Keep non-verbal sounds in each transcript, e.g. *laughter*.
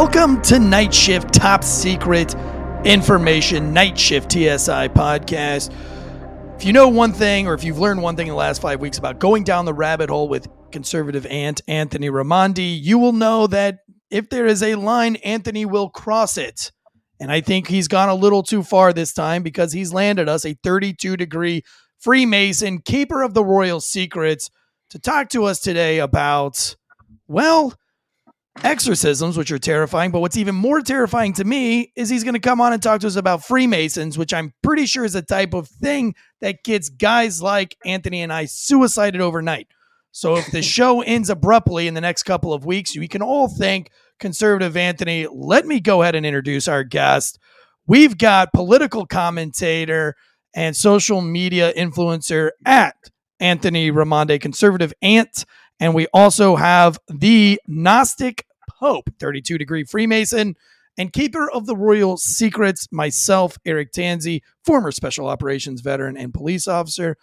Welcome to Night Shift Top Secret Information Night Shift TSI podcast. If you know one thing, or if you've learned one thing in the last five weeks about going down the rabbit hole with conservative ant Anthony Raimondi, you will know that if there is a line, Anthony will cross it. And I think he's gone a little too far this time because he's landed us a 32 degree Freemason, keeper of the royal secrets, to talk to us today about, well, exorcisms, which are terrifying. But what's even more terrifying to me is he's going to come on and talk to us about Freemasons, which I'm pretty sure is a type of thing that gets guys like Anthony and I suicided overnight. So if the *laughs* show ends abruptly in the next couple of weeks, we can all thank conservative Anthony. Let me go ahead and introduce our guest. We've got political commentator and social media influencer at Anthony Raimondi, conservative ant. And we also have the Gnostic Pope, 32 degree Freemason, and keeper of the royal secrets, myself, Eric Tansey, former special operations veteran and police officer,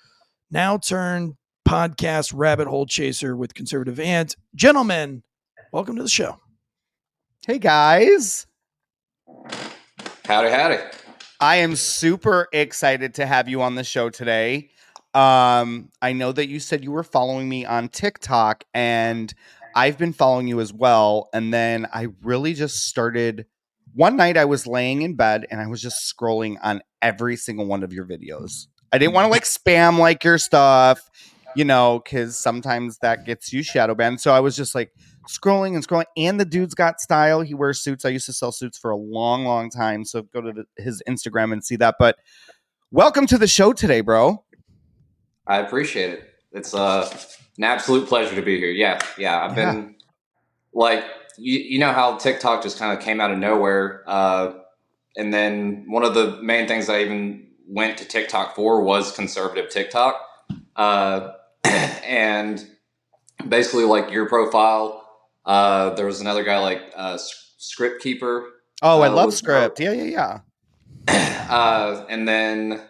now turned podcast rabbit hole chaser with conservative ant. Gentlemen, welcome to the show. Hey guys. Howdy, howdy. I am super excited to have you on the show today. Um, I know that you said you were following me on TikTok, and I've been following you as well. And then I really just started. One night I was laying in bed and I was just scrolling on every single one of your videos. I didn't want to like spam like your stuff, you know, because sometimes that gets you shadow banned. So I was just like scrolling and scrolling. And the dude's got style. He wears suits. I used to sell suits for a long, long time. So go to the, his Instagram and see that. But welcome to the show today, bro. I appreciate it. It's uh, an absolute pleasure to be here. Yeah, yeah. I've Yeah. been like, you, you know how TikTok just kind of came out of nowhere. Uh, and then one of the main things I even went to TikTok for was conservative TikTok. Uh, *clears throat* and basically, like your profile, uh, there was another guy like uh, Script Keeper. Oh, I Uh, love script. Yeah, yeah, yeah. *clears throat* uh, and then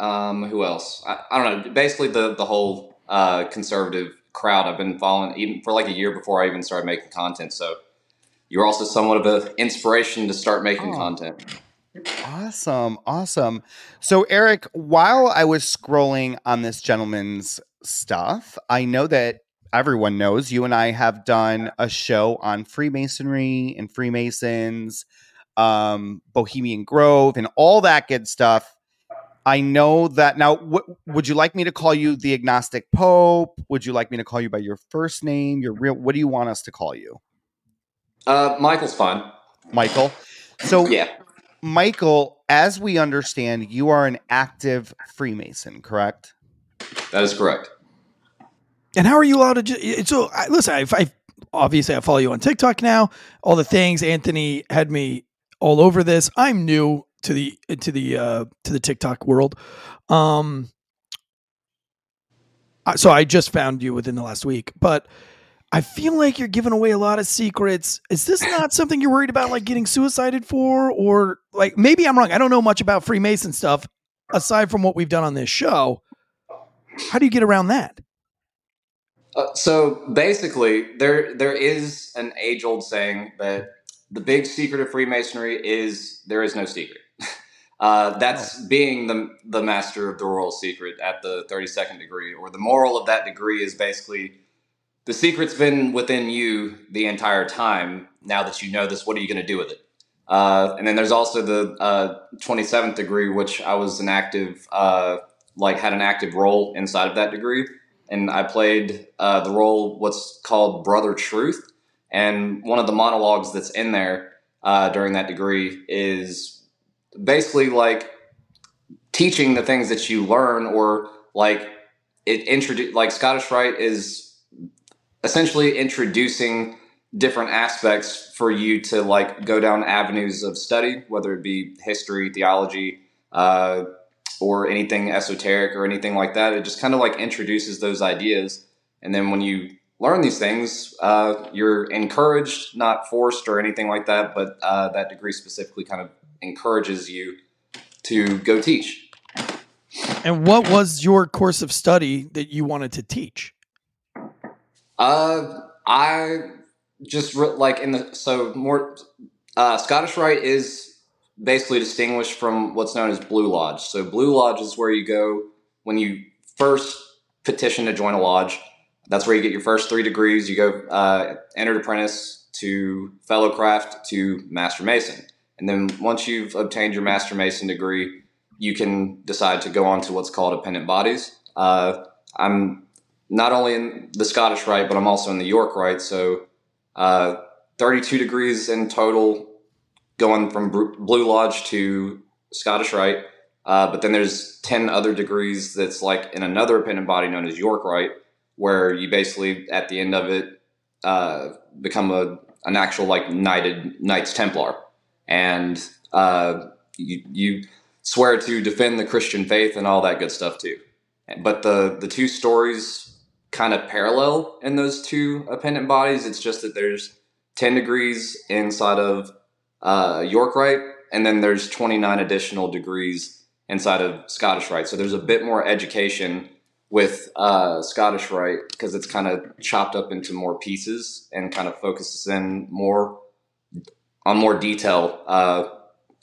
um, who else? I, I don't know. Basically, the the whole uh, conservative crowd I've been following even for like a year before I even started making content. So you're also somewhat of an inspiration to start making Oh. content. Awesome, awesome. So, Eric, while I was scrolling on this gentleman's stuff, I know that everyone knows you and I have done a show on Freemasonry and Freemasons, um, Bohemian Grove, and all that good stuff. I know that now. W- would you like me to call you the agnostic pope? Would you like me to call you by your first name? Your real? What do you want us to call you, Uh, Michael's fine. Michael? So, Yeah, Michael, as we understand, you are an active Freemason, correct? that is correct. And how are you allowed to? Ju- so I, listen, I, I obviously I follow you on TikTok now. All the things Anthony had me all over this. I'm new to the to the uh, to the TikTok world. Um, so I just found you within the last week, but I feel like you're giving away a lot of secrets. Is this *laughs* not something you're worried about, like getting suicided for, or like maybe I'm wrong? I don't know much about Freemason stuff aside from what we've done on this show. How do you get around that? Uh, so basically, there there is an age old saying that the big secret of Freemasonry is there is no secret. Uh, that's being the the master of the royal secret at the thirty second degree, or the moral of that degree is basically the secret's been within you the entire time. Now that you know this, what are you going to do with it? Uh, and then there's also the twenty seventh degree, which I was an active, uh, like had an active role inside of that degree and I played uh, the role what's called Brother Truth. And one of the monologues that's in there uh, during that degree is basically like teaching the things that you learn, or like it introduce like Scottish Rite is essentially introducing different aspects for you to like go down avenues of study, whether it be history, theology. Uh, or anything esoteric or anything like that. It just kind of like introduces those ideas. And then when you learn these things, uh, you're encouraged, not forced or anything like that, but uh, that degree specifically kind of encourages you to go teach. And what was your course of study that you wanted to teach? Uh, I just re- like in the so more uh, Scottish Rite is basically distinguished from what's known as Blue Lodge. So Blue Lodge is where you go when you first petition to join a lodge. That's where you get your first three degrees. You go uh, entered apprentice to fellow craft to master mason, and then once you've obtained your master mason degree, you can decide to go on to what's called appendant bodies. Uh, I'm not only in the Scottish Rite, but I'm also in the York Rite. So uh, 32 degrees in total, going from Blue Lodge to Scottish Rite. Uh, but then there's 10 other degrees that's like in another appendant body known as York Rite, where you basically, at the end of it, uh, become a, an actual like knighted Knights Templar. And uh, you, you swear to defend the Christian faith and all that good stuff too. But the, the two stories kind of parallel in those two appendant bodies. It's just that there's 10 degrees inside of uh, York Rite, and then there's 29 additional degrees inside of Scottish Rite. So there's a bit more education with uh, Scottish Rite because it's kind of chopped up into more pieces and kind of focuses in more on more detail, uh,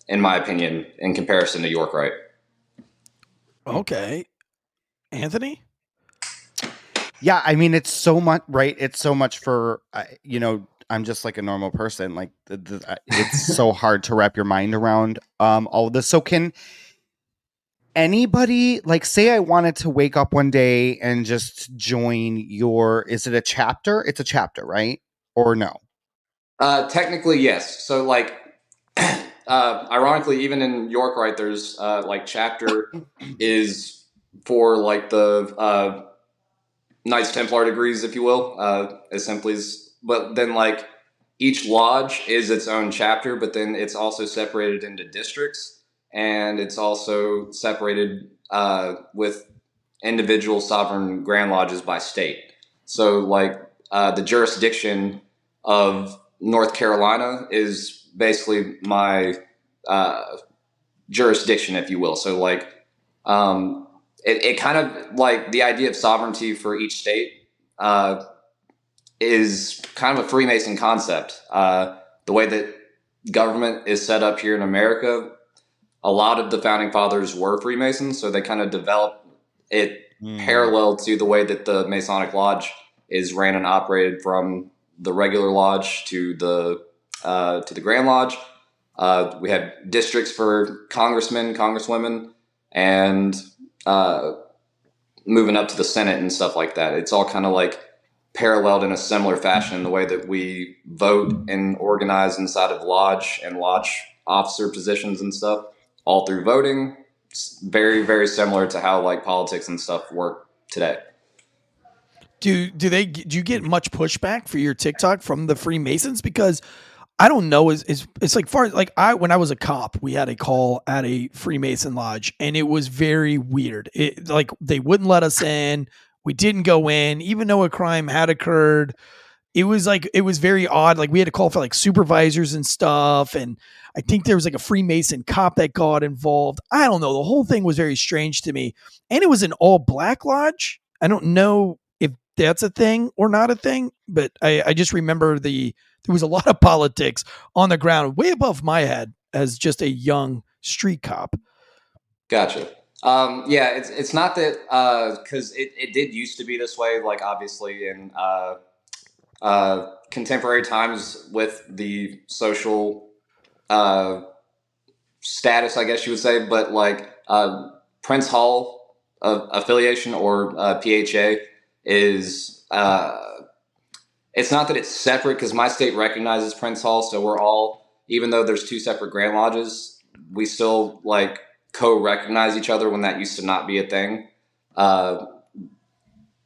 in my opinion, in comparison to York Rite. Okay, Anthony. Yeah, I mean it's so much right. It's so much for uh, you know. I'm just like a normal person. Like the, the, uh, it's *laughs* so hard to wrap your mind around um, all of this. So can anybody like say I wanted to wake up one day and just join your? Is it a chapter? It's a chapter, right? Or no? Uh, technically, yes. So like. *clears throat* Uh, ironically, even in York, right, there's uh, like chapter *clears throat* is for like the uh, Knights Templar degrees, if you will, uh, as simply as. But then, like each lodge is its own chapter, but then it's also separated into districts, and it's also separated uh, with individual sovereign grand lodges by state. So, like uh, the jurisdiction of North Carolina is basically my uh, jurisdiction, if you will. So, like, um, it, it kind of like the idea of sovereignty for each state uh, is kind of a Freemason concept. Uh, the way that government is set up here in America, a lot of the founding fathers were Freemasons, so they kind of developed it mm. parallel to the way that the Masonic Lodge is ran and operated from the regular lodge to the uh, to the Grand Lodge. Uh, we have districts for congressmen, congresswomen, and uh, moving up to the Senate and stuff like that. It's all kind of like paralleled in a similar fashion the way that we vote and organize inside of lodge and lodge officer positions and stuff, all through voting. It's very, very similar to how like politics and stuff work today. Do do they do you get much pushback for your TikTok from the Freemasons because I don't know. Is it's, it's like far like I when I was a cop, we had a call at a Freemason lodge, and it was very weird. It like they wouldn't let us in. We didn't go in, even though a crime had occurred. It was like it was very odd. Like we had to call for like supervisors and stuff, and I think there was like a Freemason cop that got involved. I don't know. The whole thing was very strange to me, and it was an all black lodge. I don't know that's a thing or not a thing, but I, I just remember the there was a lot of *laughs* politics on the ground, way above my head as just a young street cop. Gotcha. Um, yeah, it's it's not that because uh, it, it did used to be this way. Like obviously in uh, uh, contemporary times with the social uh, status, I guess you would say, but like uh, Prince Hall affiliation or uh, PHA is uh, it's not that it's separate because my state recognizes Prince Hall, so we're all even though there's two separate Grand Lodges, we still like co-recognize each other when that used to not be a thing. Uh,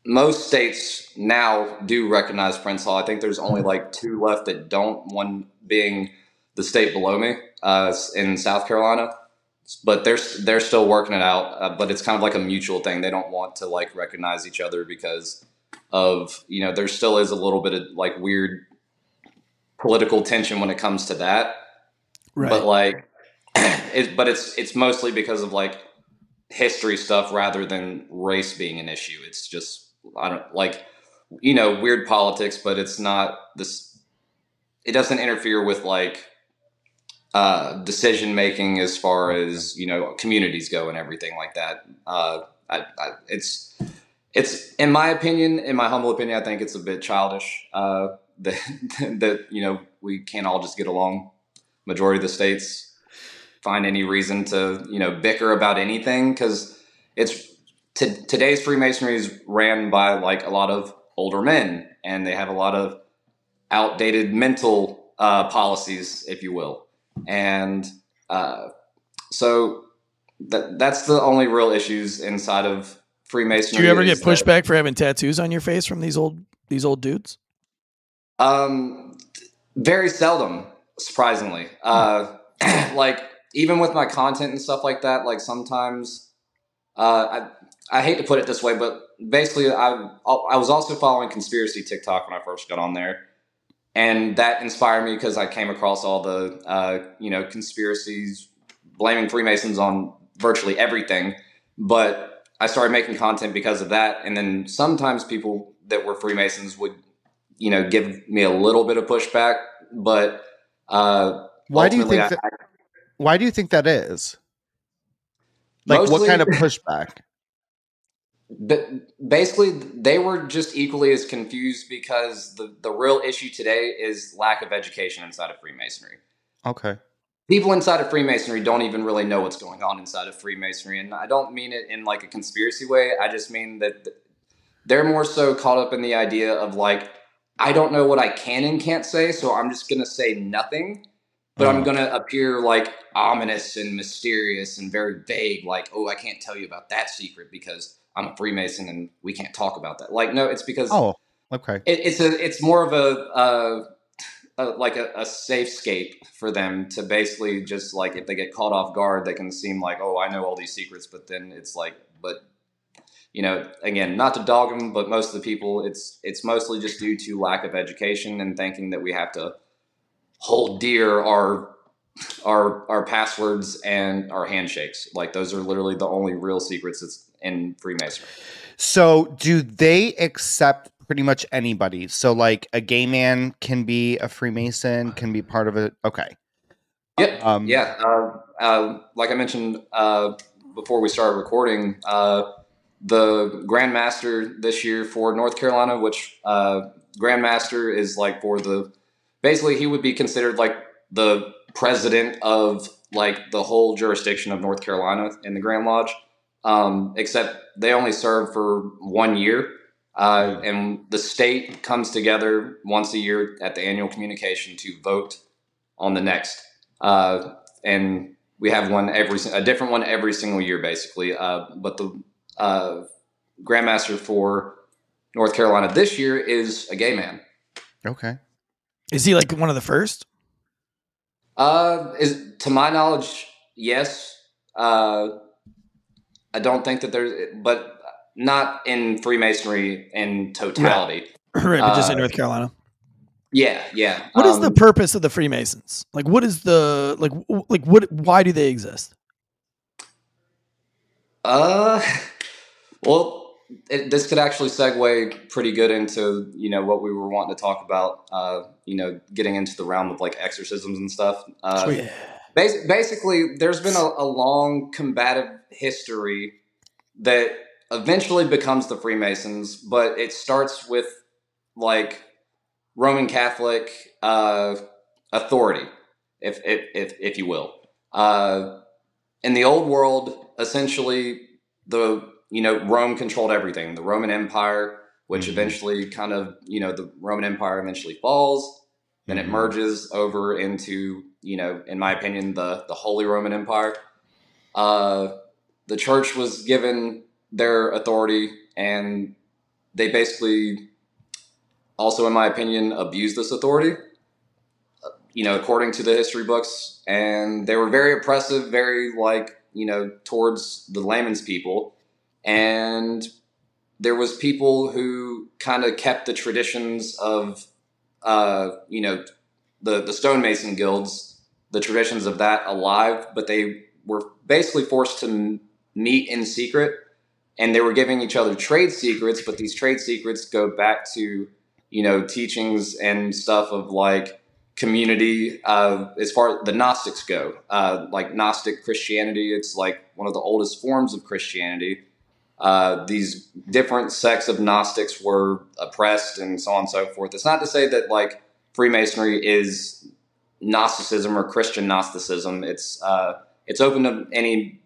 most states now do recognize Prince Hall. I think there's only like two left that don't. One being the state below me uh, in South Carolina, but they're they're still working it out. Uh, but it's kind of like a mutual thing. They don't want to like recognize each other because of you know there still is a little bit of like weird political tension when it comes to that right. but like *clears throat* it, but it's it's mostly because of like history stuff rather than race being an issue it's just i don't like you know weird politics but it's not this it doesn't interfere with like uh, decision making as far as you know communities go and everything like that. Uh, I, I, it's it's in my opinion, in my humble opinion, I think it's a bit childish uh, *laughs* that that you know we can't all just get along. Majority of the states find any reason to you know bicker about anything because it's t- today's Freemasonry is ran by like a lot of older men and they have a lot of outdated mental uh, policies, if you will, and uh, so that that's the only real issues inside of Freemasonry. Do you ever get is that- pushback for having tattoos on your face from these old these old dudes? Um, very seldom, surprisingly. Uh, *clears throat* like even with my content and stuff like that, like sometimes, uh, I I hate to put it this way, but basically, I I was also following conspiracy TikTok when I first got on there, and that inspired me because I came across all the uh, you know conspiracies blaming Freemasons on virtually everything, but I started making content because of that, and then sometimes people that were Freemasons would you know give me a little bit of pushback, but uh, Why do you think I- that? Why do you think that is? Like, what kind of pushback? But basically, they were just equally as confused because the, the real issue today is lack of education inside of Freemasonry. Okay. People inside of Freemasonry don't even really know what's going on inside of Freemasonry. And I don't mean it in like a conspiracy way. I just mean that they're more so caught up in the idea of like, I don't know what I can and can't say, so I'm just going to say nothing. But I'm Mhm. going to appear like ominous and mysterious and very vague, like, oh, I can't tell you about that secret because I'm a Freemason and we can't talk about that. Like, no, it's because Oh, okay. it, it's a it's more of a, uh, a like a, a safe scape for them to basically just like if they get caught off guard, they can seem like, oh, I know all these secrets, but then it's like, but you know, again, not to dog them, but most of the people, it's it's mostly just due to lack of education and thinking that we have to hold dear our our our passwords and our handshakes. Like those are literally the only real secrets that's in Freemasonry. So, do they accept pretty much anybody? So, like, a gay man can be a Freemason, can be part of it. Okay. Yep. Um, yeah. Uh, uh, like I mentioned uh, before we started recording, uh, the Grandmaster this year for North Carolina, which uh, Grandmaster is like for the basically he would be considered like the president of like the whole jurisdiction of North Carolina in the Grand Lodge. Um, except they only serve for one year. Uh, and the state comes together once a year at the annual communication to vote on the next uh, and we have one every a different one every single year, basically. Uh, but the uh, grandmaster for North Carolina this year is a gay man. Okay. Is he like one of the first? Uh, is to my knowledge, yes. Uh, I don't think that there's, but not in Freemasonry in totality. *clears throat* right, but just in Uh, North Carolina. Yeah, yeah. What is the Um, purpose of the Freemasons? Like, what is the like? w- Like, what? Why do they exist? Uh, *laughs* well, it, this could actually segue pretty good into you know what we were wanting to talk about. Uh, you know, getting into the realm of like exorcisms and stuff. Uh, Sweet. Bas- basically, there's been a, a long combative history that eventually becomes the Freemasons, but it starts with like Roman Catholic uh, authority, if, if if if you will. Uh, in the old world, essentially, the you know Rome controlled everything. The Roman Empire, which Mhm. eventually kind of you know the Roman Empire eventually falls. Then it Mhm. merges over into you know, in my opinion, the the Holy Roman Empire. Uh, the church was given their authority, and they basically, also in my opinion, abused this authority you know, according to the history books, and they were very oppressive, very like you know towards the layman's people, and there was people who kind of kept the traditions of, uh, you know, the the stonemason guilds, the traditions of that alive, but they were basically forced to meet in secret, and they were giving each other trade secrets, but these trade secrets go back to you know teachings and stuff of like community uh, as far as the Gnostics go. Uh, like Gnostic Christianity, it's like one of the oldest forms of Christianity. Uh, these different sects of Gnostics were oppressed and so on and so forth. It's not to say that like Freemasonry is Gnosticism or Christian Gnosticism. It's uh, it's open to any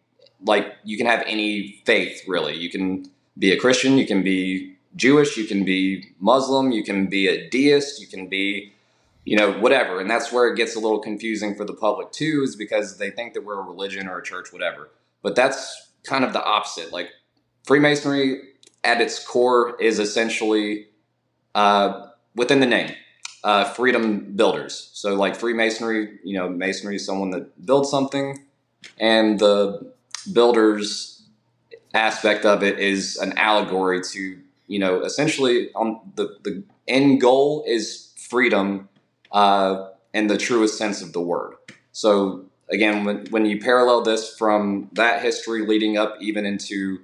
like you can have any faith really. You can be a Christian, you can be Jewish, you can be Muslim, you can be a deist, you can be you know whatever. And that's where it gets a little confusing for the public too, is because they think that we're a religion or a church, whatever. But that's kind of the opposite. Like Freemasonry at its core is essentially uh, within the name uh, freedom builders. So, like Freemasonry, you know, Masonry is someone that builds something, and the builders aspect of it is an allegory to, you know, essentially on the the end goal is freedom uh, in the truest sense of the word. So, again, when when you parallel this from that history leading up even into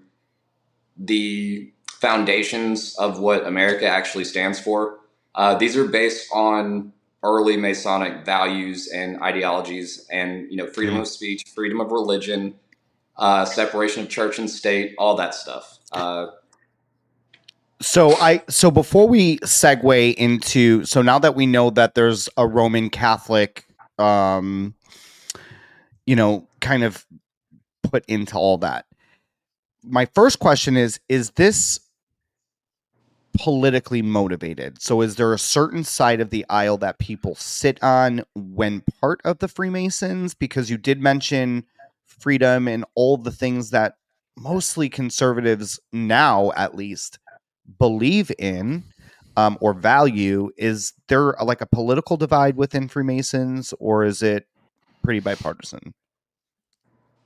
the foundations of what America actually stands for uh, these are based on early Masonic values and ideologies, and you know, freedom mm-hmm. of speech, freedom of religion, uh, separation of church and state, all that stuff. Uh, so I so before we segue into so now that we know that there's a Roman Catholic, um, you know, kind of put into all that. My first question is: Is this politically motivated. So, is there a certain side of the aisle that people sit on when part of the Freemasons? Because you did mention freedom and all the things that mostly conservatives now, at least, believe in um, or value. Is there a, like a political divide within Freemasons, or is it pretty bipartisan?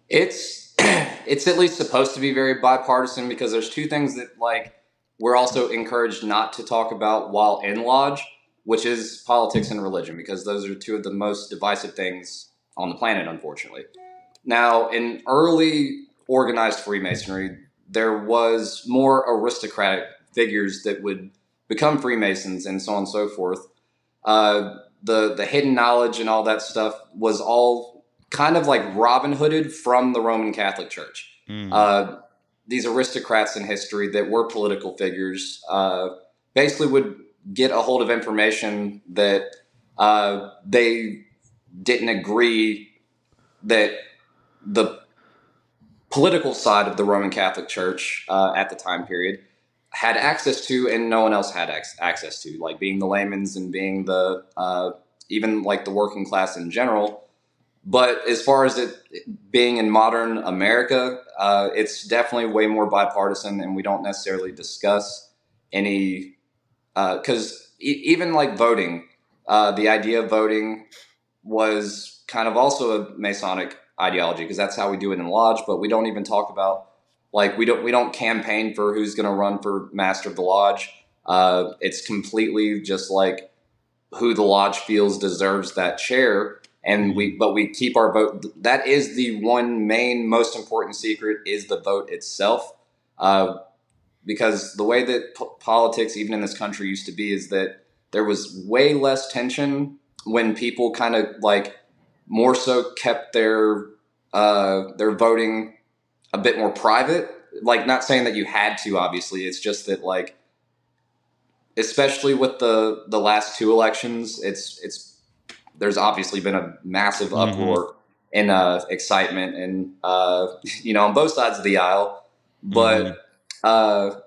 It's *clears throat* it's at least supposed to be very bipartisan because there's two things that like we're also encouraged not to talk about while in lodge, which is politics and religion, because those are two of the most divisive things on the planet, unfortunately. Now, in early organized Freemasonry, there was more aristocratic figures that would become Freemasons and so on and so forth. Uh, the the hidden knowledge and all that stuff was all kind of like Robin Hooded from the Roman Catholic Church. Mm. Uh, these aristocrats in history that were political figures uh, basically would get a hold of information that uh, they didn't agree that the political side of the Roman Catholic Church uh, at the time period had access to, and no one else had access to, like being the layman's and being the uh, even like the working class in general. But as far as it being in modern America, uh, it's definitely way more bipartisan, and we don't necessarily discuss any because uh, e- even like voting, uh, the idea of voting was kind of also a Masonic ideology because that's how we do it in lodge. But we don't even talk about like we don't we don't campaign for who's going to run for master of the lodge. Uh, it's completely just like who the lodge feels deserves that chair and we but we keep our vote. That is the one main most important secret is the vote itself. Uh, because the way that po- politics even in this country used to be is that there was way less tension when people kind of like more so kept their uh, their voting a bit more private. Like not saying that you had to obviously. It's just that like especially with the the last two elections it's it's there's obviously been a massive mm-hmm. uproar and uh, excitement, and uh, *laughs* you know, on both sides of the aisle. But mm-hmm. uh,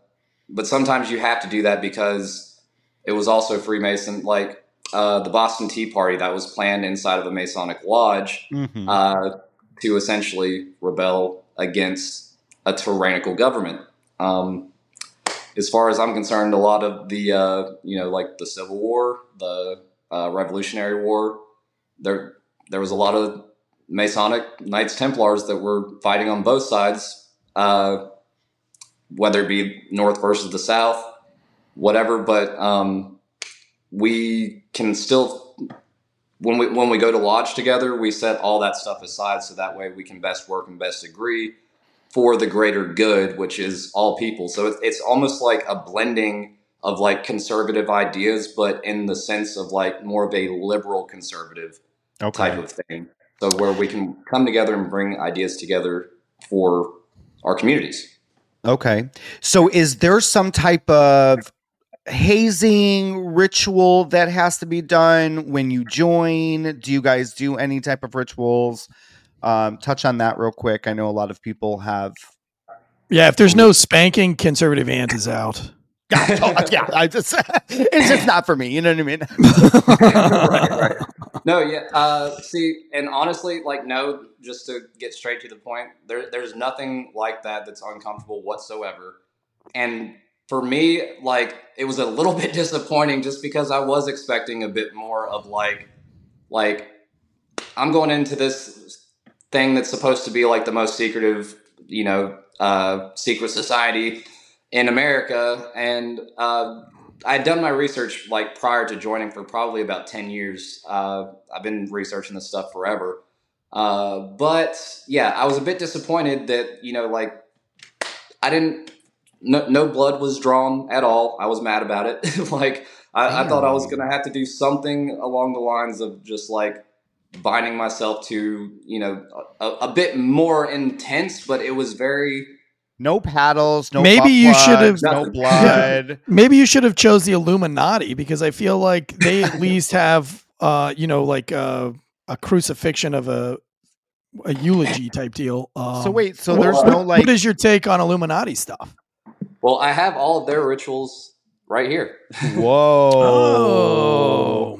but sometimes you have to do that because it was also Freemason, like uh, the Boston Tea Party that was planned inside of a Masonic lodge mm-hmm. Uh, to essentially rebel against a tyrannical government. Um, as far as I'm concerned, a lot of the uh, you know like the Civil War, the uh, Revolutionary War, there there was a lot of Masonic Knights Templars that were fighting on both sides, uh, whether it be North versus the South, whatever. But um, we can still when we when we go to lodge together, we set all that stuff aside so that way we can best work and best agree for the greater good, which is all people. So it's, it's almost like a blending of like conservative ideas, but in the sense of like more of a liberal conservative Okay. type of thing. So where we can come together and bring ideas together for our communities. Okay. So is there some type of hazing ritual that has to be done when you join? Do you guys do any type of rituals? Um, touch on that real quick. I know a lot of people have. Yeah, if there's no spanking, conservative ant is out. *laughs* yeah, I just *laughs* it's just not for me. You know what I mean? right, *laughs* right. No, yeah. Uh, see, and honestly, like, no, just to get straight to the point, there, there's nothing like that that's uncomfortable whatsoever. And for me, like, it was a little bit disappointing just because I was expecting a bit more of like, like, I'm going into this thing that's supposed to be like the most secretive, you know, uh, secret society in America, and uh, I'd done my research like prior to joining for probably about 10 years. Uh, I've been researching this stuff forever. Uh, but yeah, I was a bit disappointed that, you know, like I didn't, no, no blood was drawn at all. I was mad about it. *laughs* like I, I thought I was to have to do something along the lines of just like binding myself to, you know, a, a bit more intense, but it was very, No paddles. No. Maybe butt you should have- plugs, no *laughs* blood. *laughs* Maybe you should have chose the Illuminati because I feel like they at *laughs* least have, uh, you know, like a, a crucifixion of a a eulogy type deal. Um, so wait. So there's uh, no like. what is your take on Illuminati stuff? well, I have all of their rituals right here. Whoa.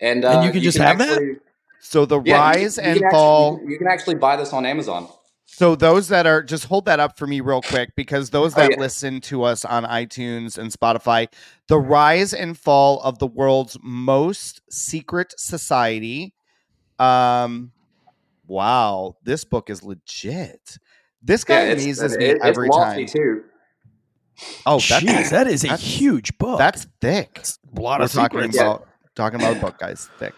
And And, uh, you can just have that? So the Yeah, rise you and fall. Actually, you can actually buy this on Amazon. So those that are just hold that up for me real quick because those Oh, that yeah. listen to us on iTunes and Spotify, the rise and fall of the world's most secret society. Um wow, this book is legit. This guy it's, amazes me it- every it's time. too. Oh, Jeez, that's, a that's- huge book. that's thick. a lot We're of talking secrets. about talking about a book, guys. Thick.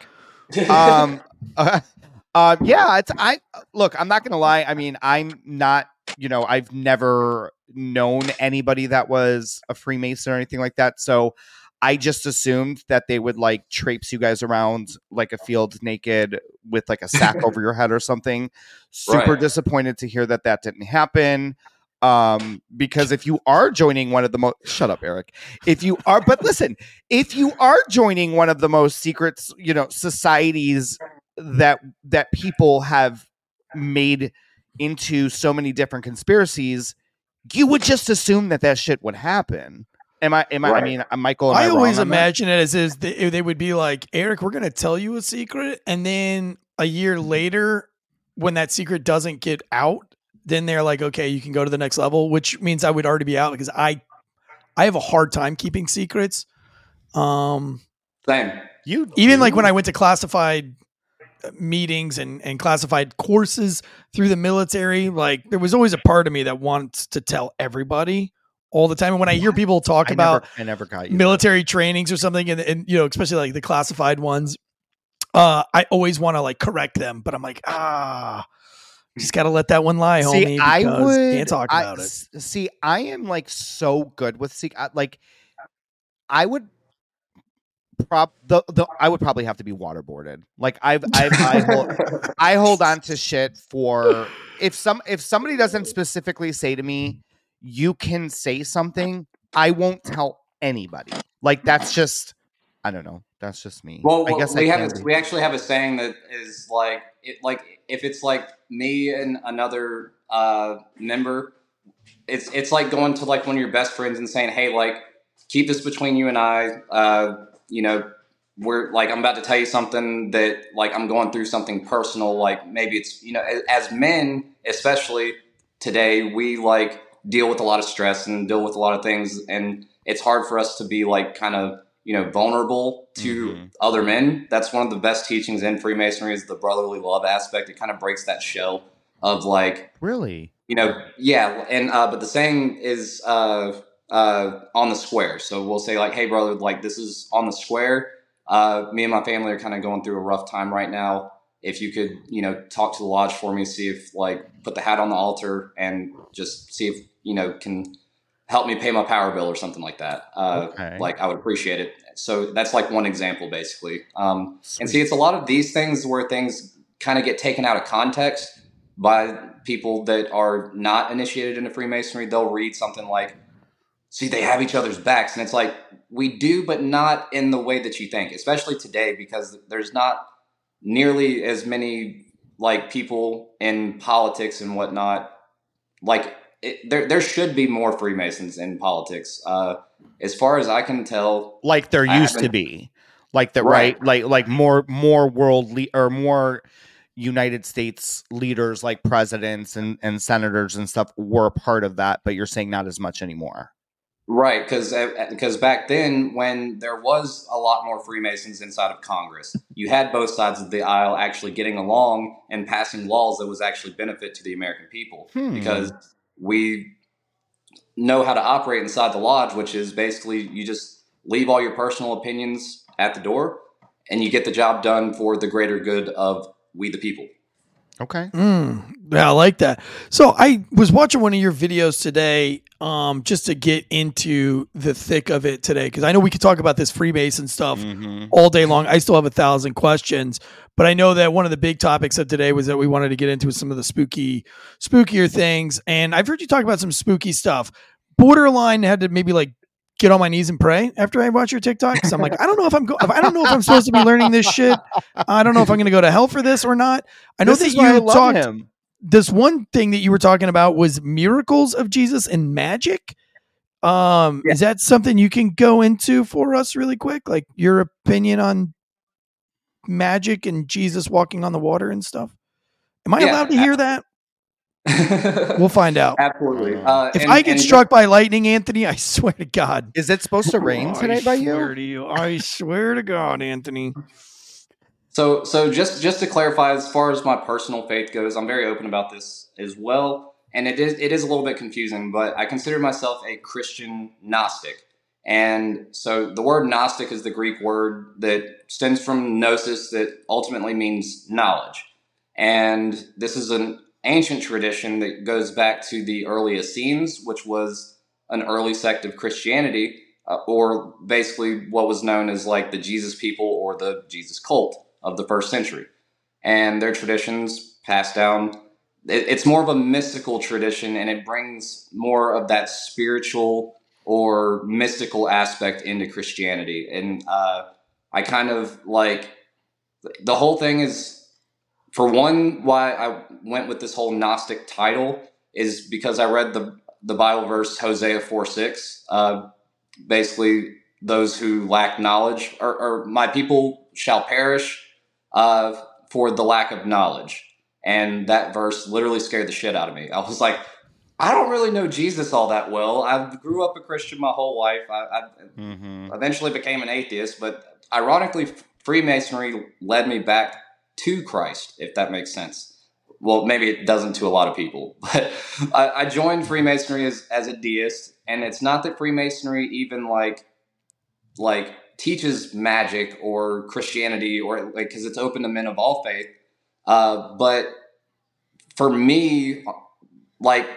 *laughs* um uh, *laughs* uh, yeah it's i look i'm not gonna lie i mean i'm not you know i've never known anybody that was a freemason or anything like that so i just assumed that they would like traipse you guys around like a field naked with like a sack *laughs* over your head or something super Right. disappointed to hear that that didn't happen um because if you are joining one of the most shut up eric if you are but listen if you are joining one of the most secret you know societies that that people have made into so many different conspiracies you would just assume that that shit would happen am i am i i mean uh, michael am I, I wrong always that? imagine it as is they, they would be like, Eric, we're going to tell you a secret, and then a year later, when that secret doesn't get out, then they're like, okay, you can go to the next level, which means I would already be out because I, I have a hard time keeping secrets. Um, Same. you even like when? I went to classified meetings and and classified courses through the military, like there was always a part of me that wants to tell everybody all the time. And when I hear people talk I about never, I never got you military trainings or something and, and you know especially like the classified ones uh i always want to like correct them but i'm like ah just gotta let that one lie homie See, I would can't talk I- about it See, I am like so good with secret. Like, I would prop the the I would probably have to be waterboarded. Like, I've I've I hold, *laughs* I hold on to shit for if some if somebody doesn't specifically say to me, you can say something, I won't tell anybody. Like, that's just I don't know. That's just me. Well, I guess we I have a, we actually have a saying that is like it like if it's like me and another uh, member, it's it's like going to like one of your best friends and saying, "Hey, like keep this between you and I." Uh, you know, we're like I'm about to tell you something that like I'm going through something personal. Like maybe it's you know as men, especially today, we like deal with a lot of stress and deal with a lot of things, and it's hard for us to be like kind of you know vulnerable to Mhm. other men. That's one of the best teachings in Freemasonry is the brotherly love aspect. It kind of breaks that shell of like really. you know yeah and uh, but the saying is uh, uh, on the square. So we'll say like, hey brother, like this is on the square. Uh, me and my family are kind of going through a rough time right now. If you could, you know, talk to the lodge for me, see if like put the hat on the altar and just see if you know can help me pay my power bill or something like that. Uh, Okay. Like I would appreciate it. So that's like one example, basically. Um, and see, it's a lot of these things where things kind of get taken out of context by people that are not initiated into Freemasonry. They'll read something like, see, they have each other's backs. And it's like, we do, but not in the way that you think, especially today, because there's not nearly as many like people in politics and whatnot. Like, it, there, there should be more Freemasons in politics. Uh, as far as I can tell, like there used to be like the right. Right. like like more more world le- or more united states leaders like presidents and and senators and stuff were part of that but you're saying not as much anymore Right, because because back then, when there was a lot more Freemasons inside of Congress, you had both sides of the aisle actually getting along and passing laws that was actually benefit to the American people. Hmm. Because we know how to operate inside the lodge, which is basically you just leave all your personal opinions at the door, and you get the job done for the greater good of we the people. Okay Mm, yeah, I like that. So I was watching one of your videos today, um, just to get into the thick of it today, because I know we could talk about this Freemason stuff Mhm. all day long. I still have a thousand questions, but I know that one of the big topics of today was that we wanted to get into some of the spooky, spookier things. And I've heard you talk about some spooky stuff. Borderline had to maybe like get on my knees and pray after I watch your TikTok because I'm like, I don't know if I'm go- I don't know if I'm supposed to be learning this shit. I don't know if I'm going to go to hell for this or not. I know This that is why I you talked him. this one thing that you were talking about was miracles of Jesus and magic. Um, Yeah. is that something you can go into for us really quick? Like your opinion on magic and Jesus walking on the water and stuff? Am I Yeah, allowed to hear that? *laughs* We'll find out. Absolutely. Uh, Uh, If and- I get struck by lightning, Anthony, I swear to God. is it supposed to rain Oh, today by I swear you to you. I swear to God, Anthony. So, so just just to clarify, as far as my personal faith goes, I'm very open about this as well, and it is it is a little bit confusing, but I consider myself a Christian Gnostic, and so the word Gnostic is the Greek word that stems from gnosis, that ultimately means knowledge, and this is an ancient tradition that goes back to the early Essenes, which was an early sect of Christianity, uh, or basically what was known as like the Jesus people or the Jesus cult of the first century. And their traditions passed down. It, it's more of a mystical tradition and it brings more of that spiritual or mystical aspect into Christianity. And uh, I kind of like the whole thing is, for one, why I went with this whole Gnostic title is because I read the, the Bible verse Hosea 4 6. Uh, basically, those who lack knowledge, or, or my people shall perish uh, for the lack of knowledge. And that verse literally scared the shit out of me. I was like, I don't really know Jesus all that well. I grew up a Christian my whole life. I, I Mhm. eventually became an atheist, but ironically, Freemasonry led me back to Christ, if that makes sense. Well, maybe it doesn't to a lot of people, *laughs* but I, I joined Freemasonry as, as a deist, and it's not that Freemasonry even like like teaches magic or Christianity or like because it's open to men of all faith. Uh, but for me, like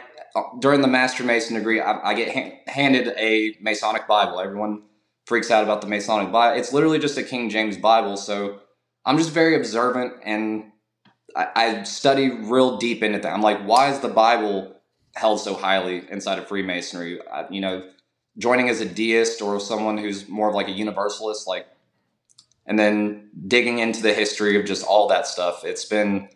during the Master Mason degree, I, I get ha- handed a Masonic Bible. Everyone freaks out about the Masonic Bible. It's literally just a King James Bible. So I'm just very observant and I, I study real deep into that. I'm like, why is the Bible held so highly inside of Freemasonry? I, you know, joining as a deist or someone who's more of like a universalist, like, and then digging into the history of just all that stuff. It's been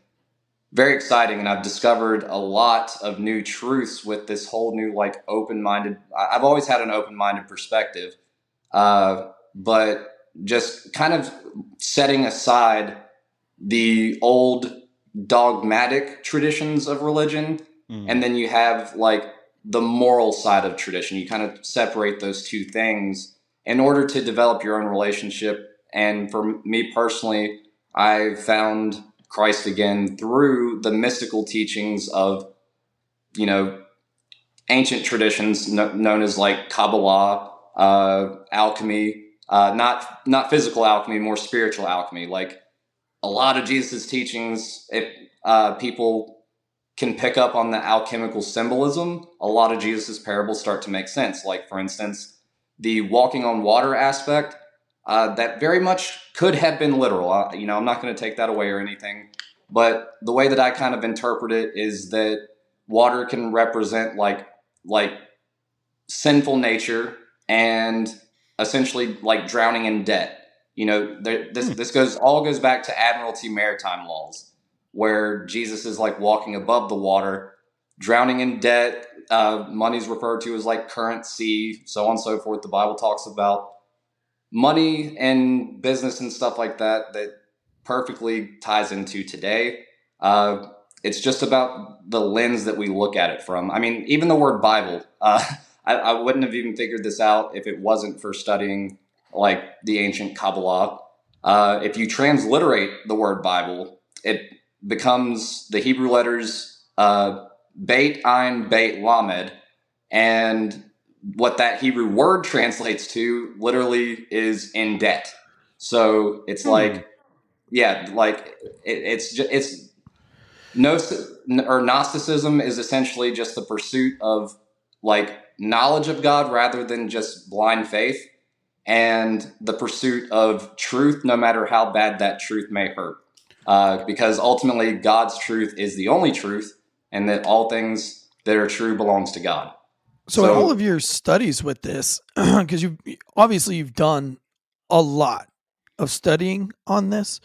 very exciting, and I've discovered a lot of new truths with this whole new like open-minded. I've always had an open-minded perspective, uh, but just kind of setting aside the old dogmatic traditions of religion Mhm. and then you have like the moral side of tradition. You kind of separate those two things. In order to develop your own relationship and for me personally i found christ again through the mystical teachings of you know ancient traditions kno- known as like kabbalah uh, alchemy uh, not not physical alchemy more spiritual alchemy. Like a lot of jesus' teachings if uh, people can pick up on the alchemical symbolism, a lot of Jesus' parables start to make sense. Like, for instance, the walking on water aspect, uh, that very much could have been literal. Uh, you know, I'm not going to take that away or anything. But the way that I kind of interpret it is that water can represent like like sinful nature and essentially like drowning in debt. You know, there, this hmm. this goes all goes back to Admiralty maritime laws where Jesus is like walking above the water, drowning in debt. Uh, money's referred to as like currency, so on and so forth. The Bible talks about money and business and stuff like that that perfectly ties into today. Uh, it's just about the lens that we look at it from. I mean, even the word Bible, uh, *laughs* I, I, wouldn't have even figured this out if it wasn't for studying like the ancient Kabbalah. Uh, if you transliterate the word Bible, it becomes the Hebrew letters uh, Beit Ein Beit Lamed, and what that Hebrew word translates to literally is in debt. So it's hmm. like, yeah, like it, it's just, it's no or Gnosticism is essentially just the pursuit of like knowledge of God rather than just blind faith and the pursuit of truth, no matter how bad that truth may hurt uh, because ultimately God's truth is the only truth, and that all things that are true belongs to God. So, so in all of your studies with this, *clears throat* because you obviously you've done a lot of studying on this.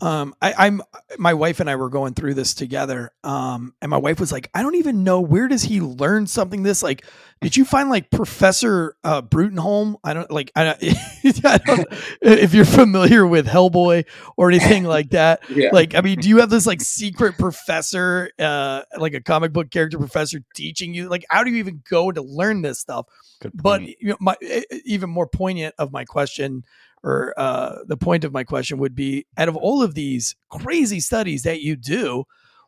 Um, I, am my wife and I were going through this together. Um, and my wife was like, I don't even know where does he learn something this like, did you find like Professor uh, Bruttenholm? I don't like, I don't, *laughs* I don't *laughs* if you're familiar with Hellboy or anything *laughs* like that. Yeah. Like, I mean, do you have this like secret professor, uh, like a comic book character professor teaching you? Like, how do you even go to learn this stuff? But you know, my even more poignant of my question or uh, the point of my question would be out of all of these crazy studies that you do,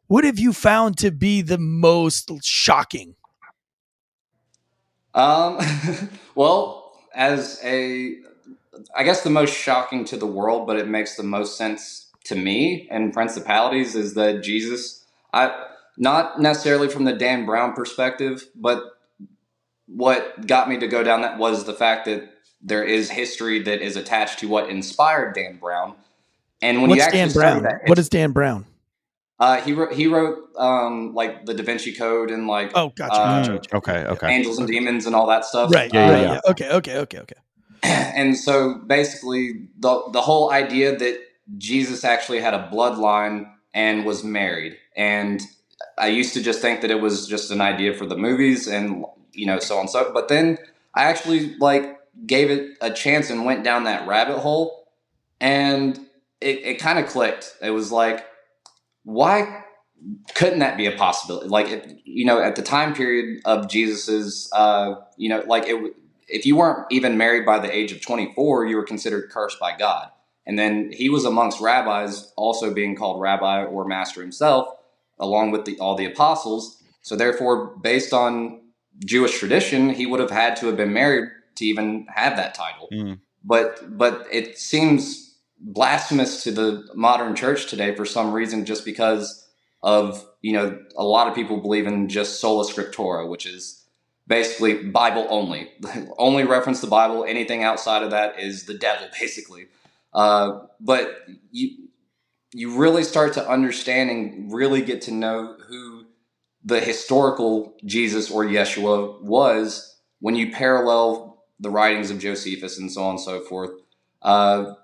what have you found to be the most shocking? Um, *laughs* well, as a, I guess the most shocking to the world, but it makes the most sense to me and principalities is that Jesus, I, not necessarily from the Dan Brown perspective, but what got me to go down that was the fact that there is history that is attached to what inspired Dan Brown. And when What's you actually Dan Brown? That, what is Dan Brown? Uh, he wrote he wrote um, like the Da Vinci Code and like oh gotcha, uh, gotcha, okay okay angels and demons and all that stuff right yeah, uh, yeah, yeah. okay okay okay okay *clears throat* and so basically the the whole idea that Jesus actually had a bloodline and was married and I used to just think that it was just an idea for the movies and you know so on so but then I actually like gave it a chance and went down that rabbit hole and it, it kind of clicked. It was like why couldn't that be a possibility? Like it, you know at the time period of jesus's uh you know like it if you weren't even married by the age of 24 you were considered cursed by god. And then he was amongst rabbis also being called rabbi or master himself along with the, all the apostles. So therefore based on jewish tradition he would have had to have been married to even have that title. Mm. But but it seems blasphemous to the modern church today for some reason, just because of you know a lot of people believe in just sola scriptura, which is basically Bible only, *laughs* only reference the Bible. Anything outside of that is the devil, *laughs* basically. Uh, but you you really start to understand and really get to know who the historical Jesus or Yeshua was when you parallel the writings of Josephus and so on and so forth. Uh,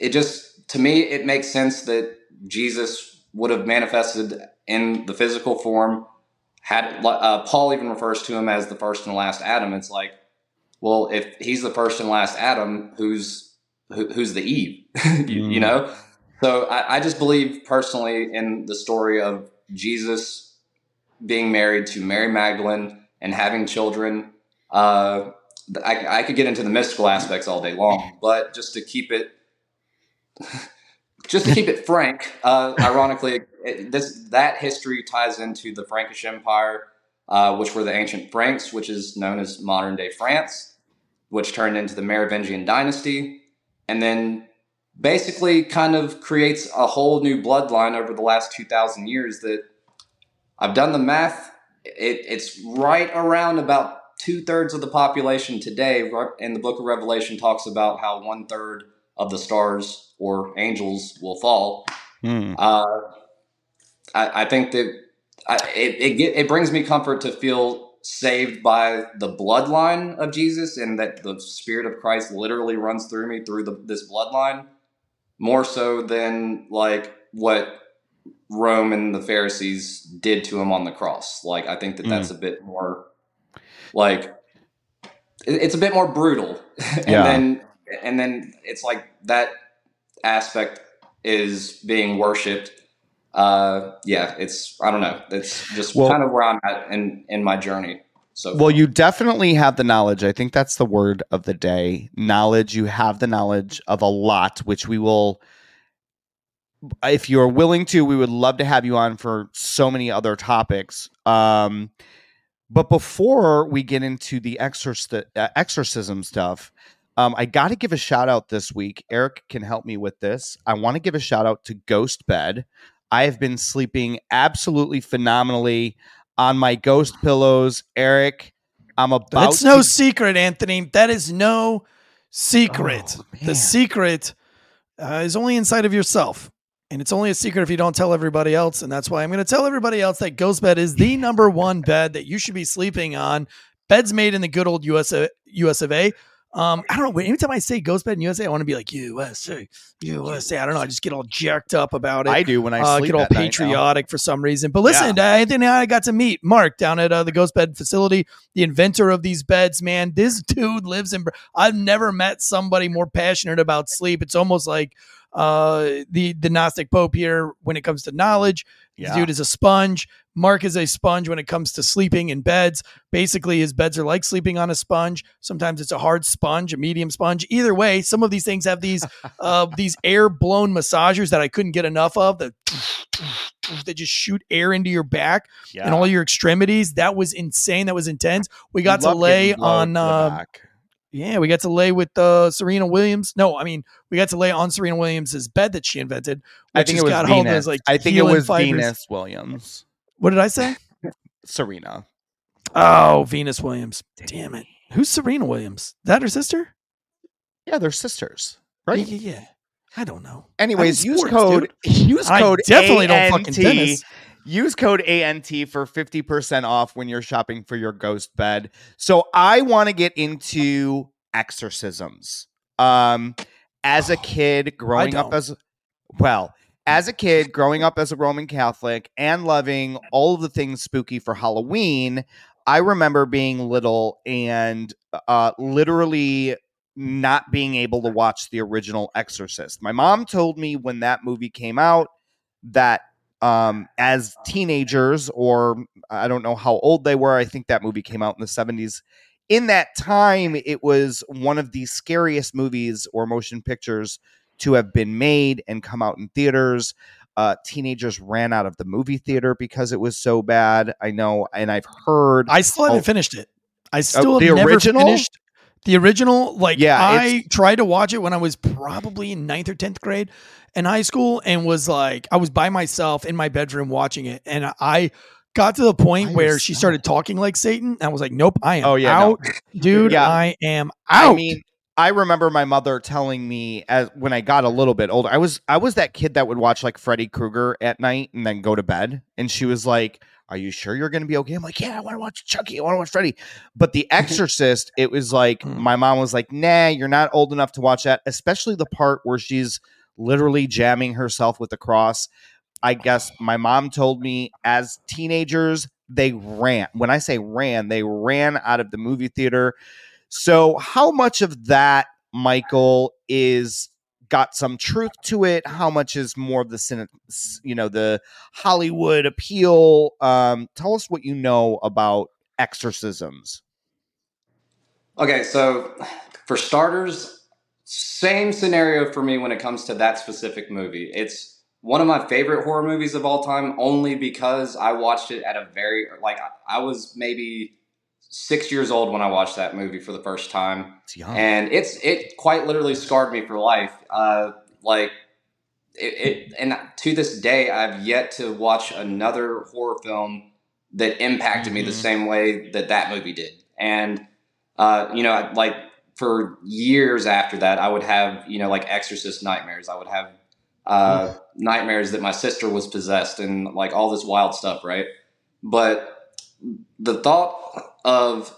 it just, to me, it makes sense that Jesus would have manifested in the physical form. Had uh, Paul even refers to him as the first and last Adam. It's like, well, if he's the first and last Adam, who's who, who's the Eve? *laughs* you, you, know. So I, I just believe personally in the story of Jesus being married to Mary Magdalene and having children. Uh, I, I could get into the mystical aspects all day long, but just to keep it, *laughs* just to keep it frank, uh, ironically, it, this that history ties into the Frankish Empire, uh, which were the ancient Franks, which is known as modern day France, which turned into the Merovingian dynasty, and then basically kind of creates a whole new bloodline over the last two thousand years that I've done the math. It, it's right around about two thirds of the population today. In the Book of Revelation, talks about how one third of the stars or angels will fall. Hmm. Uh, I, I think that I, it it, get, it brings me comfort to feel saved by the bloodline of Jesus and that the Spirit of Christ literally runs through me through the, this bloodline more so than like what Rome and the Pharisees did to him on the cross. Like I think that Mm. that's a bit more like it's a bit more brutal, *laughs* and Yeah. then and then it's like that aspect is being worshipped. Uh, yeah, it's I don't know. It's just Well- kind of where I'm at in in my journey. So Well, you definitely have the knowledge. I think that's the word of the day. Knowledge. You have the knowledge of a lot, which we will, if you're willing to, we would love to have you on for so many other topics. Um, but before we get into the exorc- uh, exorcism stuff, um, I got to give a shout out this week. Eric can help me with this. I want to give a shout out to Ghost Bed. I have been sleeping absolutely phenomenally on my ghost pillows. Eric, I'm about That's no to- secret, Anthony. That is no secret. Oh, the secret uh, is only inside of yourself. And it's only a secret if you don't tell everybody else. And that's why I'm going to tell everybody else that Ghost Bed is the number one bed that you should be sleeping on. Beds made in the good old US, US of A. Um, I don't know. Anytime I say Ghost Bed in USA, I want to be like USA, USA. I don't know. I just get all jacked up about it I do when I uh, get all at night patriotic for some reason. But listen, uh, Anthony, and I got to meet Mark down at uh, the Ghost Bed facility, the inventor of these beds. Man, this *laughs* dude lives in. I've never met somebody more passionate about sleep. It's almost like uh, the the Gnostic Pope here when it comes to knowledge. Yeah. dude is a sponge. Mark is a sponge when it comes to sleeping in beds. Basically, his beds are like sleeping on a sponge. Sometimes it's a hard sponge, a medium sponge. Either way, some of these things have these *laughs* uh, these air blown massagers that I couldn't get enough of. That *laughs* that just shoot air into your back Yeah. and all your extremities. That was insane. That was intense. We got to lay on. Uh, back. Yeah, we got to lay with uh, Serena Williams. No, I mean we got to lay on Serena Williams's bed that she invented. I think it was got Venus. like, I think it was fibers. Venus Williams. What did I say? *laughs* Serena. Oh, Venus Williams. Damn it. Who's Serena Williams? That her sister? Yeah, they're sisters, right? Yeah, yeah, yeah. I don't know. Anyways, use sports, code use I code definitely don't fucking ANT. Use code ANT for 50% off when you're shopping for your ghost bed. So I want to get into exorcisms. Um as a *sighs* kid growing up as well, as a kid growing up as a Roman Catholic and loving all of the things spooky for Halloween, I remember being little and uh literally not being able to watch the original Exorcist. My mom told me when that movie came out that um as teenagers or I don't know how old they were, I think that movie came out in the 70s. In that time, it was one of the scariest movies or motion pictures to have been made and come out in theaters. Uh, teenagers ran out of the movie theater because it was so bad. I know, and I've heard. I still haven't Oh. finished it. I still the have never original? finished the original. Like, Yeah, I tried to watch it when I was probably in ninth or tenth grade in high school, and was like, I was by myself in my bedroom watching it, and I got to the point By where she started talking like Satan. And I was like, Nope, I am Oh, yeah, no. out, dude. Yeah. I am out. I mean, I remember my mother telling me as when I got a little bit older. I was I was that kid that would watch like Freddy Krueger at night and then go to bed. And she was like, "Are you sure you're going to be okay?" I'm like, "Yeah, I want to watch Chucky. I want to watch Freddy." But The *laughs* Exorcist, it was like Hmm. my mom was like, "Nah, you're not old enough to watch that." Especially the part where she's literally jamming herself with the cross. I guess *sighs* my mom told me as teenagers they ran. When I say ran, they ran out of the movie theater. So, how much of that, Michael, is got some truth to it? How much is more of the you know, the Hollywood appeal? Um, tell us what you know about exorcisms. Okay, so for starters, same scenario for me when it comes to that specific movie. It's one of my favorite horror movies of all time, only because I watched it at a very like I was maybe six years old when I watched that movie for the first time It's and it's it quite literally scarred me for life. Uh, like it, it, and to this day, I've yet to watch another horror film that impacted me the Mhm. same way that that movie did. And uh, you know, like for years after that, I would have you know like exorcist nightmares. I would have uh, nightmares that my sister was possessed and like all this wild stuff, right? But the thought of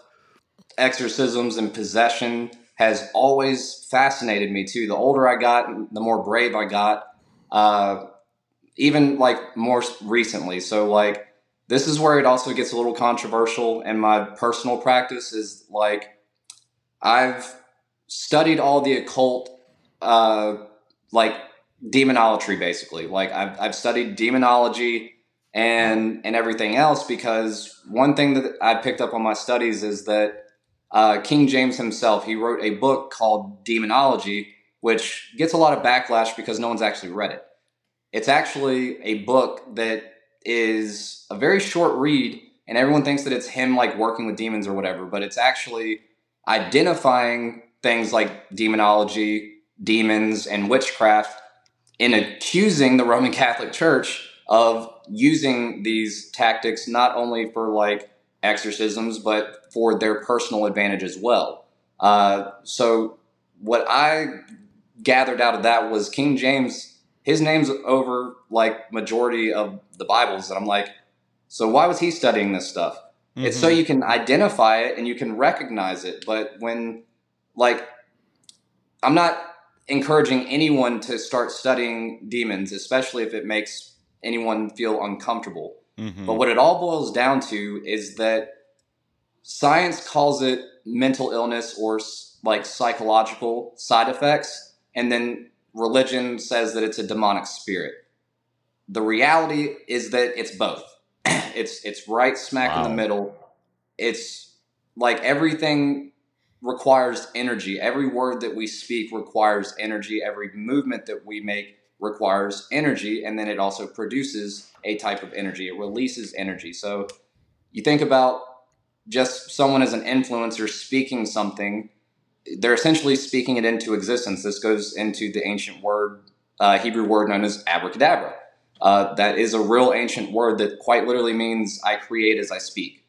exorcisms and possession has always fascinated me too. The older I got, the more brave I got. Uh, even like more recently. So like this is where it also gets a little controversial in my personal practice is like I've studied all the occult uh like demonology basically. Like I've I've studied demonology and and everything else because one thing that I picked up on my studies is that uh, King James himself he wrote a book called Demonology, which gets a lot of backlash because no one's actually read it. It's actually a book that is a very short read, and everyone thinks that it's him like working with demons or whatever, but it's actually identifying things like demonology, demons, and witchcraft, and accusing the Roman Catholic Church of using these tactics not only for like exorcisms, but for their personal advantage as well. Uh, so, what I gathered out of that was King James, his name's over like majority of the Bibles, and I'm like, so why was he studying this stuff? It's so Mhm. you can identify it and you can recognize it. But when, like, I'm not encouraging anyone to start studying demons, especially if it makes anyone feel uncomfortable. Mhm. But what it all boils down to is that science calls it mental illness or like psychological side effects, and then religion says that it's a demonic spirit. The reality is that it's both. *clears throat* it's it's right smack in the middle. It's like everything requires energy. Every word that we speak requires energy. Every movement that we make requires energy, and then it also produces a type of energy. It releases energy. So you think about just someone as an influencer speaking something, they're essentially speaking it into existence. This goes into the ancient word, uh, Hebrew word known as abracadabra. Uh, that is a real ancient word that quite literally means I create as I speak.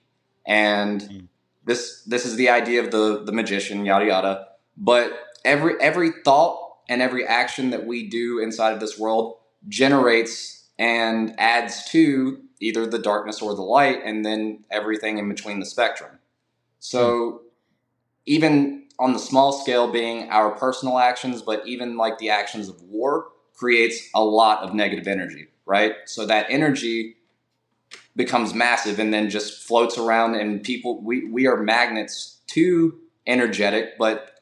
And Mm. this this is the idea of the the magician, yada yada. But every every thought and every action that we do inside of this world generates and adds to either the darkness or the light, and then everything in between the spectrum. So even on the small scale being our personal actions, but even like the actions of war creates a lot of negative energy, right? So that energy becomes massive and then just floats around and people we, we are magnets to energetic, but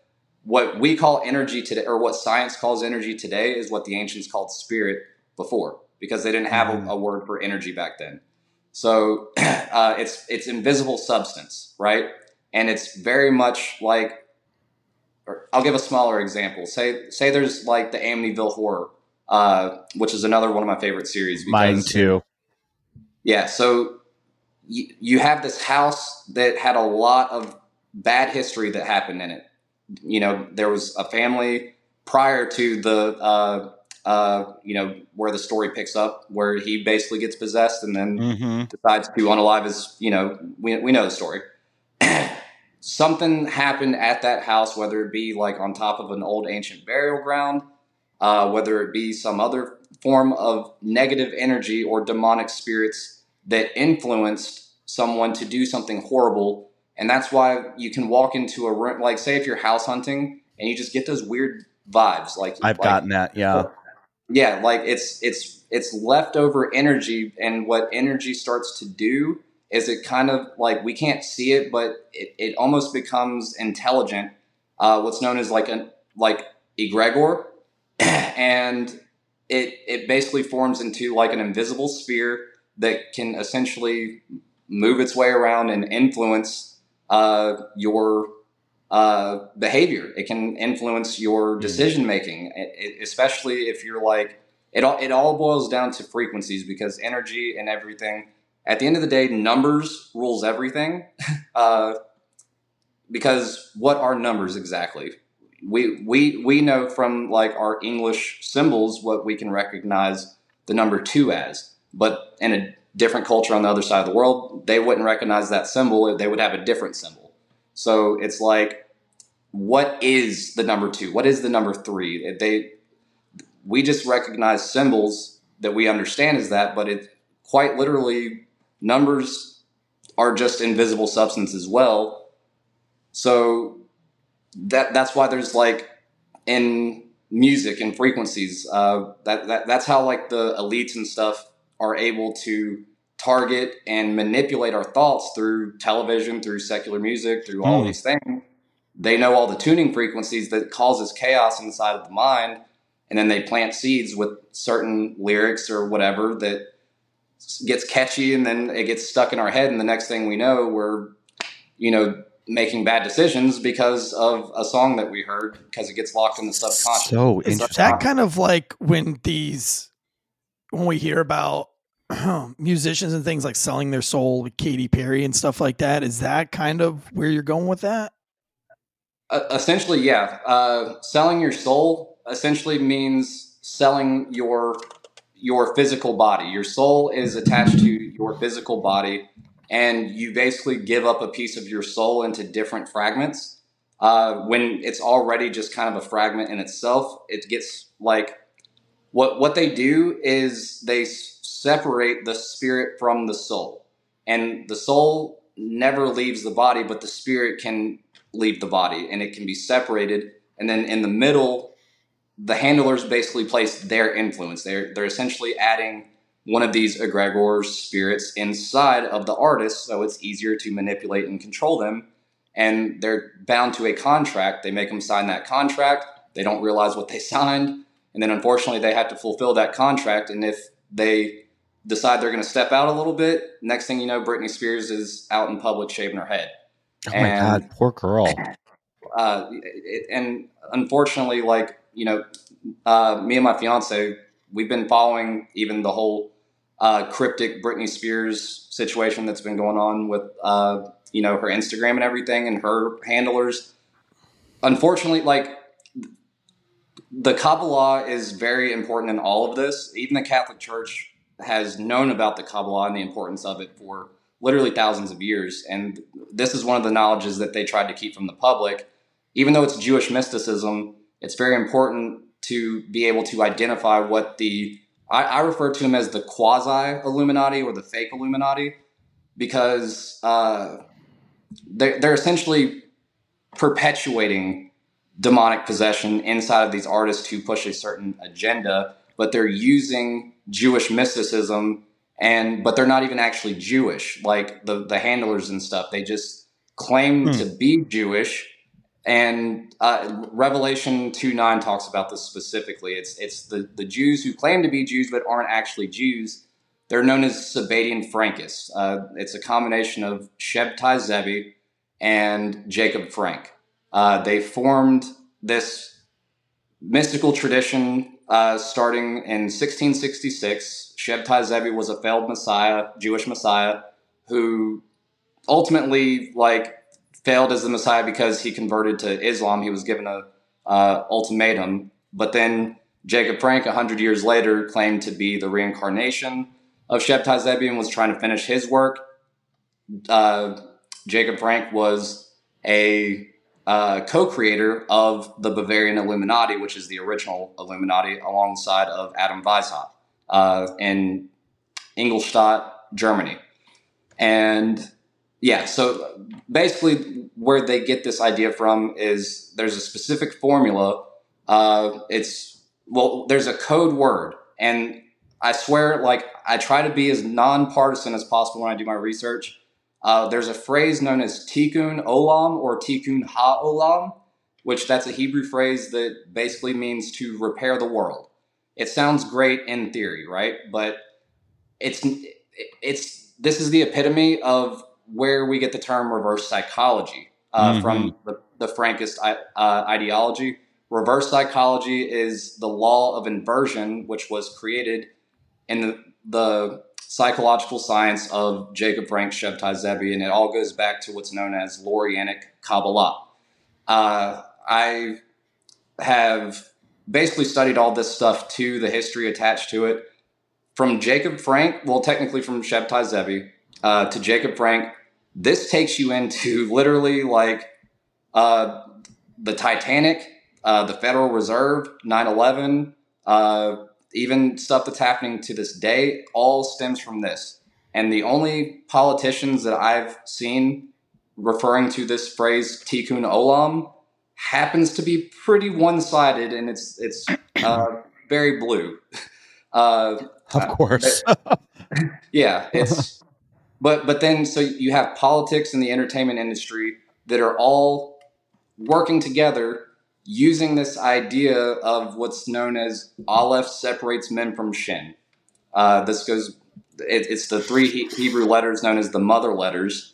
what we call energy today or what science calls energy today is what the ancients called spirit before because they didn't have a, a word for energy back then. So *clears throat* uh, it's it's invisible substance, right? And it's very much like or I'll give a smaller example. Say say there's like the Amityville Horror, uh, which is another one of my favorite series. Mine too. Yeah, so you, you have this house that had a lot of bad history that happened in it. You know, there was a family prior to the, uh, uh, you know, where the story picks up, where he basically gets possessed and then hmm decides to unalive his, you know, we, we know the story. *clears throat* Something happened at that house, whether it be like on top of an old ancient burial ground, uh, whether it be some other form of negative energy or demonic spirits that influenced someone to do something horrible. And that's why you can walk into a room, like, say, if you're house hunting and you just get those weird vibes. Like, I've like, gotten that. Yeah. yeah like it's it's it's leftover energy and what energy starts to do is it kind of like we can't see it but it, it almost becomes intelligent uh, what's known as like an like egregore *clears throat* and it it basically forms into like an invisible sphere that can essentially move its way around and influence uh, your uh, behavior. It can influence your Mm. decision making, especially if you're like it. All it all boils down to frequencies because energy and everything. At the end of the day, numbers rules everything. *laughs* uh, because what are numbers exactly? We we we know from like our English symbols what we can recognize the number two as, but in a different culture on the other side of the world, they wouldn't recognize that symbol. They would have a different symbol. So it's like, what is the number two? What is the number three? They, we just recognize symbols that we understand as that, but it quite literally numbers are just invisible substance as well. So that that's why there's like in music and frequencies. Uh, that, that that's how like the elites and stuff are able to target and manipulate our thoughts through television, through secular music, through all mm. these things. They know all the tuning frequencies that causes chaos inside of the mind, and then they plant seeds with certain lyrics or whatever that gets catchy, and then it gets stuck in our head, and the next thing we know, we're you know making bad decisions because of a song that we heard because it gets locked in the subconscious. So Is that kind of like when these when we hear about *clears throat* musicians and things like selling their soul with Katy Perry and stuff like that. Is that kind of where you're going with that? Uh, essentially, yeah. Uh, selling your soul essentially means selling your your physical body. Your soul is attached to your physical body, and you basically give up a piece of your soul into different fragments. Uh, when it's already just kind of a fragment in itself, it gets like what what they do is they separate the spirit from the soul, and the soul never leaves the body, but the spirit can leave the body, and it can be separated. And then in the middle, the handlers basically place their influence. They're they're essentially adding one of these egregores, spirits, inside of the artist, so it's easier to manipulate and control them. And they're bound to a contract. They make them sign that contract. They don't realize what they *laughs* signed. And then unfortunately, they have to fulfill that contract. And if they decide they're going to step out a little bit, next thing you know, Britney Spears is out in public shaving her head. Oh and, my God, poor girl. *laughs* Uh, it, and unfortunately, like, you know, uh, me and my fiance, we've been following even the whole uh, cryptic Britney Spears situation that's been going on with, uh, you know, her Instagram and everything and her handlers. Unfortunately, like the Kabbalah is very important in all of this. Even the Catholic Church has known about the Kabbalah and the importance of it for literally thousands of years. And this is one of the knowledges that they tried to keep from the public. Even though it's Jewish mysticism, it's very important to be able to identify what the I, I refer to them as the quasi Illuminati or the fake Illuminati because uh, they're, they're essentially perpetuating demonic possession inside of these artists who push a certain agenda, but they're using Jewish mysticism and but they're not even actually Jewish, like the the handlers and stuff. They just claim hmm. to be Jewish and uh, Revelation two nine talks about this specifically. It's it's the the Jews who claim to be Jews but aren't actually Jews. They're known as Sabbatean Frankists. Uh, it's a combination of Shabtai Zevi and Jacob Frank. Uh, they formed this mystical tradition uh, starting in 1666. Shabtai Zevi was a failed Messiah, Jewish Messiah, who ultimately like failed as the Messiah because he converted to Islam. He was given a uh, ultimatum, but then Jacob Frank, hundred years later, claimed to be the reincarnation of Shabtai Zevi and was trying to finish his work. Uh, Jacob Frank was a uh, co-creator of the Bavarian Illuminati, which is the original Illuminati, alongside of Adam Weishaupt uh, in Ingolstadt, Germany, and yeah, so basically, where they get this idea from is there's a specific formula. Uh, it's well, there's a code word, and I swear, like I try to be as nonpartisan as possible when I do my research. Uh, there's a phrase known as tikkun olam or tikkun ha-olam, which that's a Hebrew phrase that basically means to repair the world. It sounds great in theory, right? But it's it's this is the epitome of where we get the term reverse psychology uh, mm-hmm. from the, the Frankist uh, ideology. Reverse psychology is the law of inversion, which was created in the, the psychological science of Jacob Frank Shabtai Zevi, and it all goes back to what's known as Lurianic Kabbalah. Uh, I have basically studied all this stuff to the history attached to it from Jacob Frank, well, technically from Shabtai Zevi uh, to Jacob Frank, this takes you into *laughs* literally like uh, the Titanic, uh, the Federal Reserve, 9 11, uh, even stuff that's happening to this day, all stems from this. And the only politicians that I've seen referring to this phrase tikkun olam happens to be pretty one-sided and it's it's uh, very blue. *laughs* Uh, of course. *laughs* yeah, it's but but then so you have politics and the entertainment industry that are all working together using this idea of what's known as Aleph separates Mem from Shin. Uh, this goes, it, it's the three he- Hebrew letters known as the mother letters.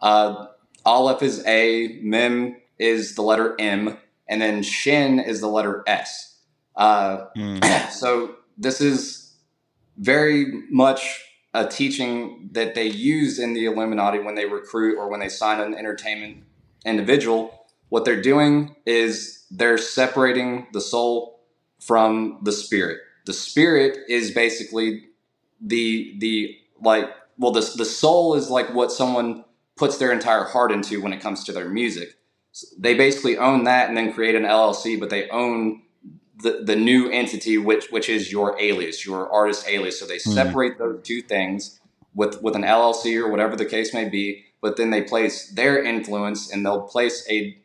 Uh, Aleph is A, Mem is the letter M, and then Shin is the letter S. Uh, mm. *clears throat* So this is very much a teaching that they use in the Illuminati when they recruit or when they sign an entertainment individual. What they're doing is they're separating the soul from the spirit. The spirit is basically the the like well the the soul is like what someone puts their entire heart into when it comes to their music. So they basically own that and then create an LLC, but they own the, the new entity, which which is your alias, your artist alias. So they mm. separate those two things with with an LLC or whatever the case may be. But then they place their influence and they'll place a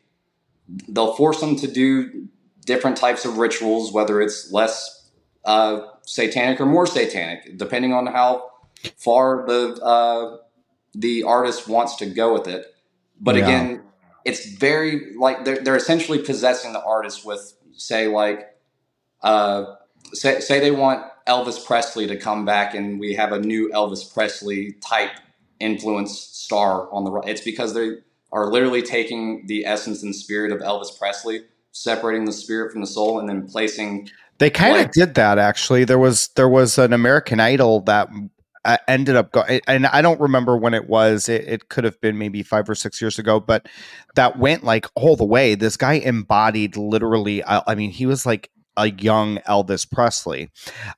they'll force them to do different types of rituals, whether it's less uh, satanic or more satanic, depending on how far the uh, the artist wants to go with it. But yeah. again, it's very like they're, they're essentially possessing the artist with say like uh, say, say they want Elvis Presley to come back and we have a new Elvis Presley type influence star on the right. It's because they are literally taking the essence and spirit of Elvis Presley, separating the spirit from the soul, and then placing. They kind of did that actually. There was there was an American Idol that uh, ended up going, and I don't remember when it was. It, it, could have been maybe five or six years ago, but that went like all the way. This guy embodied literally. I, I mean, he was like a young Elvis Presley.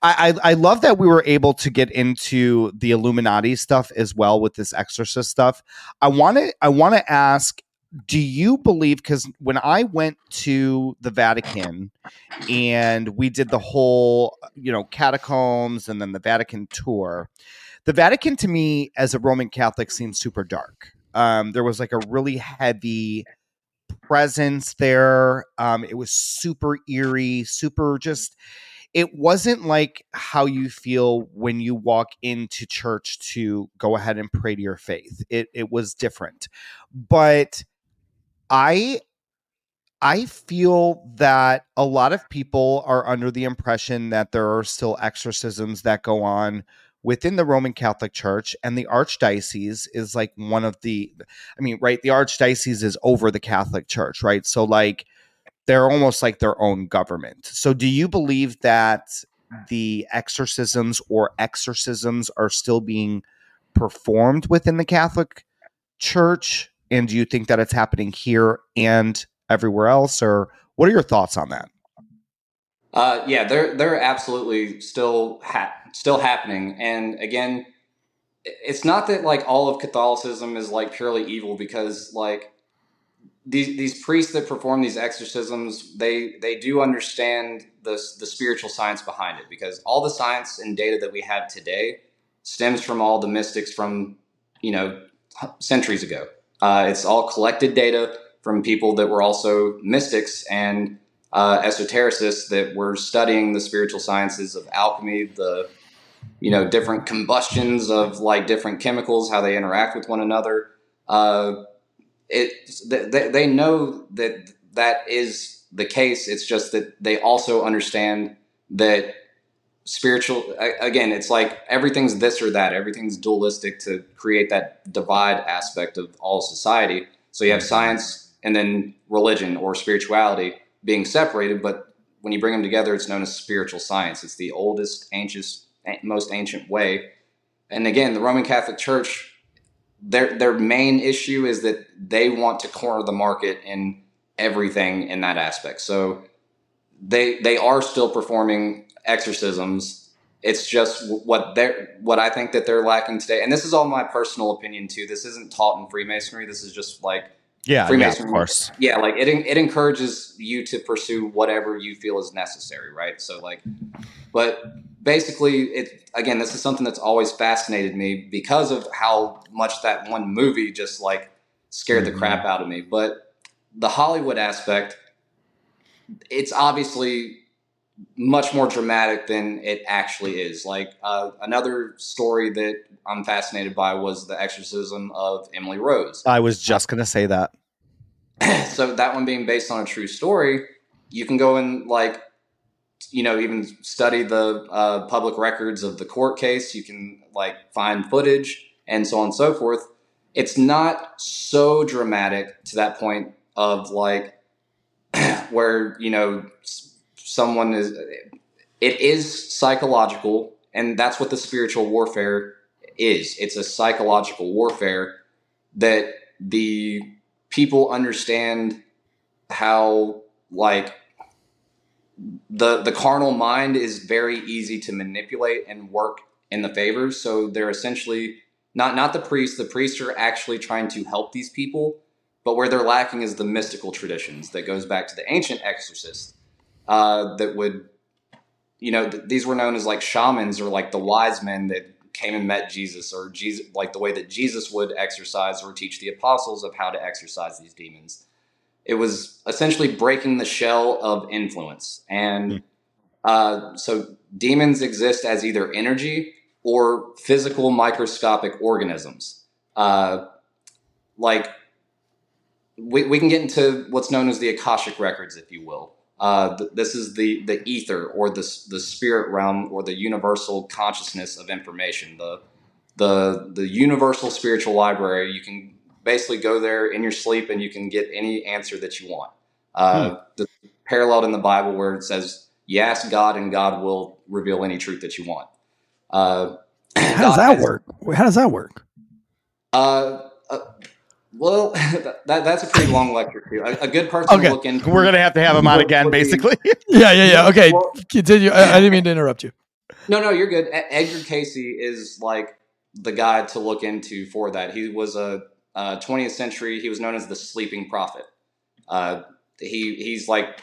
I, I, I love that we were able to get into the Illuminati stuff as well with this Exorcist stuff. I want to I want to ask. Do you believe? Because when I went to the Vatican and we did the whole, you know, catacombs and then the Vatican tour, the Vatican to me as a Roman Catholic seems super dark. Um, there was like a really heavy presence there. Um, it was super eerie, super just. It wasn't like how you feel when you walk into church to go ahead and pray to your faith. It it was different, but I I feel that a lot of people are under the impression that there are still exorcisms that go on within the Roman Catholic Church, and the Archdiocese is like one of the, I mean, right? The Archdiocese is over the Catholic Church, right? So, like, they're almost like their own government. So, do you believe that the exorcisms or exorcisms are still being performed within the Catholic Church? And do you think that it's happening here and everywhere else? Or what are your thoughts on that? Uh, yeah, they're they're absolutely still ha- still happening. And again, it's not that like all of Catholicism is like purely evil because like these these priests that perform these exorcisms, they they do understand the the spiritual science behind it because all the science and data that we have today stems from all the mystics from you know centuries ago. Uh, it's all collected data from people that were also mystics and uh, esotericists that were studying the spiritual sciences of alchemy, the you know different combustions of like different chemicals, how they interact with one another. Uh, it they, they know that that is the case. It's just that they also understand that spiritual again it's like everything's this or that everything's dualistic to create that divide aspect of all society so you have science and then religion or spirituality being separated, but when you bring them together, it's known as spiritual science. It's the oldest, ancient, most ancient way. And again, the Roman Catholic Church, their their main issue is that they want to corner the market in everything in that aspect. So they they are still performing exorcisms it's just what they're what I think that they're lacking today. And this is all my personal opinion too. This isn't taught in Freemasonry. This is just like yeah, Freemasonry. Yeah, of course. Yeah, like it it encourages you to pursue whatever you feel is necessary, right? So like, but basically, it again, this is something that's always fascinated me because of how much that one movie just like scared mm-hmm. the crap out of me. But the Hollywood aspect, it's obviously much more dramatic than it actually is. Like uh, another story that I'm fascinated by was the exorcism of Emily Rose. I was just going to say that. *clears throat* so that one being based on a true story, you can go and like, you know, even study the uh, public records of the court case. You can like find footage and so on and so forth. It's not so dramatic to that point of like *clears throat* where you know someone is it is psychological and that's what the spiritual warfare is. It's a psychological warfare that the people understand how like the the carnal mind is very easy to manipulate and work in the favors so they're essentially not not the priests the priests are actually trying to help these people but where they're lacking is the mystical traditions that goes back to the ancient exorcists uh, that would, you know, th- these were known as like shamans or like the wise men that came and met Jesus or Jesus, like the way that Jesus would exorcise or teach the apostles of how to exorcise these demons. It was essentially breaking the shell of influence. And hmm. uh, so demons exist as either energy or physical microscopic organisms. Uh, like we, we can get into what's known as the Akashic records, if you will. Uh, th- this is the the ether or the the spirit realm or the universal consciousness of information. The the the universal spiritual library. You can basically go there in your sleep and you can get any answer that you want. Uh, hmm. the, paralleled in the Bible where it says, "You ask God, and God will reveal any truth that you want." Uh, *clears throat* How does that has, work? How does that work? Uh well, *laughs* that, that's a pretty long lecture too. A, a good person okay. to look into. We're gonna have to have him on again, basically. *laughs* yeah, yeah, yeah. Okay, well, continue. I, I, didn't mean to *laughs* interrupt you. No, no, you're good. Edgar Cayce is like the guy to look into for that. He was a, a 20th century. He was known as the sleeping prophet. Uh, he he's like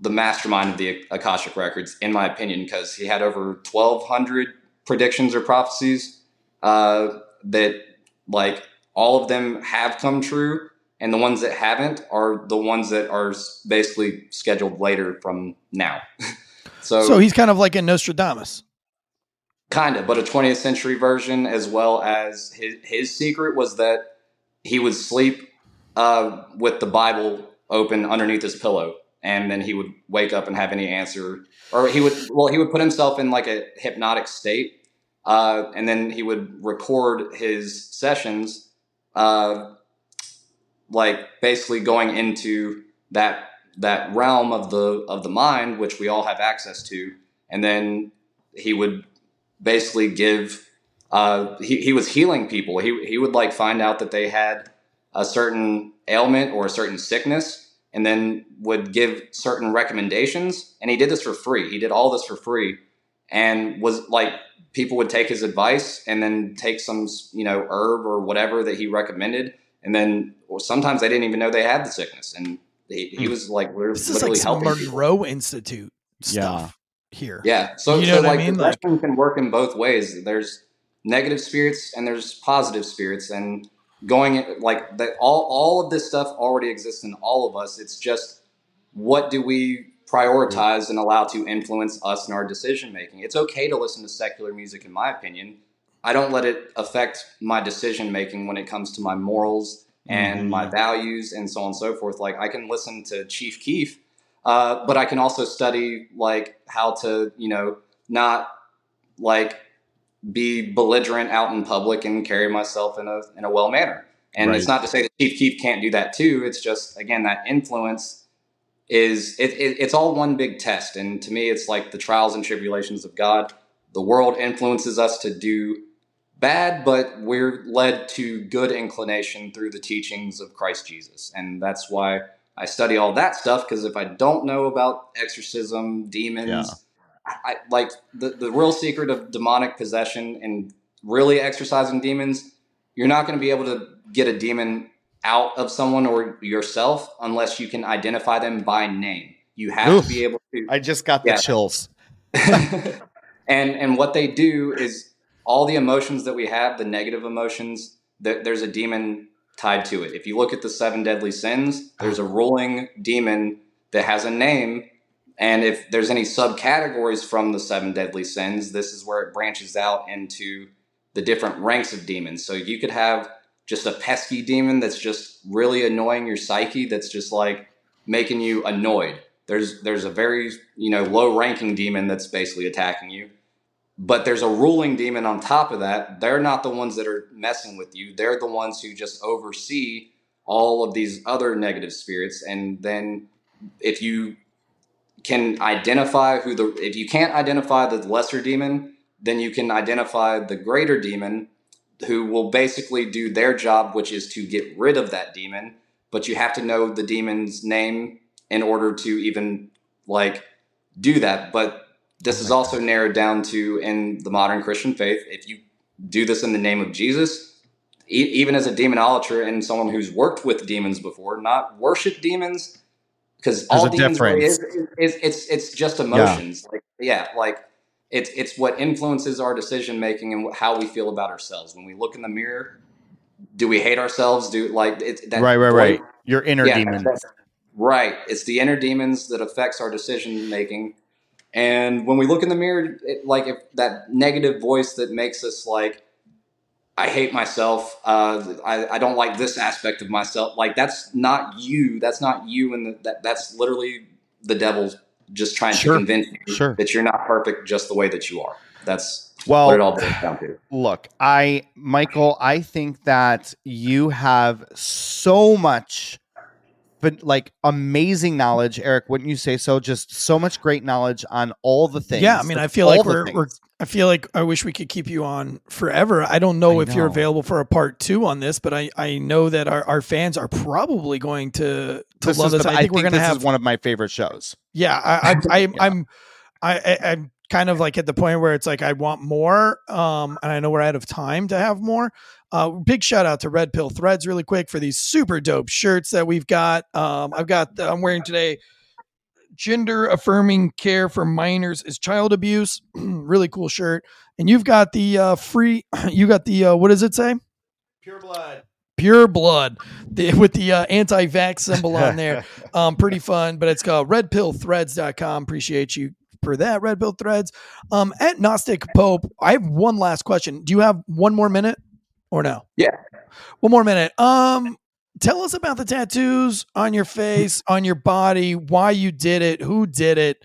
the mastermind of the Akashic records, in my opinion, because he had over 1,200 predictions or prophecies uh, that like all of them have come true and the ones that haven't are the ones that are basically scheduled later from now. *laughs* so, so he's kind of like a Nostradamus. Kind of, but a 20th century version, as well as his, his secret was that he would sleep uh, with the Bible open underneath his pillow, and then he would wake up and have any answer, or he would, well, he would put himself in like a hypnotic state, uh, and then he would record his sessions uh, like basically going into that that realm of the of the mind which we all have access to. And then he would basically give uh, he, he was healing people. He, he would like find out that they had a certain ailment or a certain sickness and then would give certain recommendations. And he did this for free. He did all this for free and was like people would take his advice and then take some you know herb or whatever that he recommended and then well, sometimes they didn't even know they had the sickness and he, he hmm. was like literally, this is like some Monroe. Institute stuff yeah. here. Yeah. So, you know so like I mean? like, can work in both ways. There's negative spirits and there's positive spirits and going like that all all of this stuff already exists in all of us. It's just what do we prioritize and allow to influence us in our decision making. It's okay to listen to secular music, in my opinion. I don't let it affect my decision making when it comes to my morals and mm-hmm. my values and so on and so forth. Like I can listen to Chief Keef, uh, but I can also study like how to, you know, not like be belligerent out in public and carry myself in a in a well manner. And right. it's not to say that Chief Keef can't do that too. It's just again that influence is it, it, it's all one big test. And to me, it's like the trials and tribulations of God. The world influences us to do bad, but we're led to good inclination through the teachings of Christ Jesus. And that's why I study all that stuff, because if I don't know about exorcism, demons, yeah. I, like the, the real secret of demonic possession and really exorcising demons, you're not going to be able to get a demon out of someone or yourself unless you can identify them by name. You have Oof, to be able to. I just got the chills. *laughs* *laughs* and and what they do is all the emotions that we have, the negative emotions, that there's a demon tied to it. If you look at the seven deadly sins, there's a ruling demon that has a name. And if there's any subcategories from the seven deadly sins, this is where it branches out into the different ranks of demons. So you could have just a pesky demon that's just really annoying your psyche, that's just like making you annoyed. There's there's a very you know low ranking demon that's basically attacking you, but there's a ruling demon on top of that. They're not the ones that are messing with you. They're the ones who just oversee all of these other negative spirits. And then if you can identify who the if you can't identify the lesser demon, then you can identify the greater demon who will basically do their job, which is to get rid of that demon. But you have to know the demon's name in order to even like do that. But this is also narrowed down to in the modern Christian faith. If you do this in the name of Jesus, e- even as a demonolator and someone who's worked with demons before, not worship demons, because all demons really is, is, is, it's it's just emotions. Yeah. Like yeah, like it's it's what influences our decision making and how we feel about ourselves. When we look in the mirror, do we hate ourselves? Do like it's that right, right, right. Your inner yeah, demons. Right. It's the inner demons that affects our decision making. And when we look in the mirror, it, like if that negative voice that makes us like, I hate myself. Uh, I, I don't like this aspect of myself. Like that's not you. That's not you. And that that's literally the devil's just trying sure. to convince you sure. that you're not perfect just the way that you are. That's well, what it all boils down to. Look, I, Michael, I think that you have so much but like amazing knowledge, Eric. Wouldn't you say so? Just so much great knowledge on all the things. Yeah, I mean, I feel like we're, we're, I feel like I wish we could keep you on forever. I don't know I if know. you're available for a part two on this, but I I know that our, our fans are probably going to to this love this. The, I, think I we're going to have one of my favorite shows. Yeah, I, I, *laughs* I yeah. I'm I, I'm kind of like at the point where it's like I want more, um, and I know we're out of time to have more. Uh, big shout out to Red Pill Threads, really quick, for these super dope shirts that we've got. Um, I've got, the, I'm wearing today. Gender affirming care for minors is child abuse. *clears throat* really cool shirt. And you've got the uh, free. *clears throat* You got the uh, what does it say? Pure blood. Pure blood the, with the uh, anti-vax symbol on there. *laughs* um, pretty fun, but it's called redpillthreads.com. Appreciate you for that, Red Pill Threads. Um, at Gnostic Pope, I have one last question. Do you have one more minute? or no? Yeah. One more minute. Um, tell us about the tattoos on your face, *laughs* on your body, why you did it, who did it,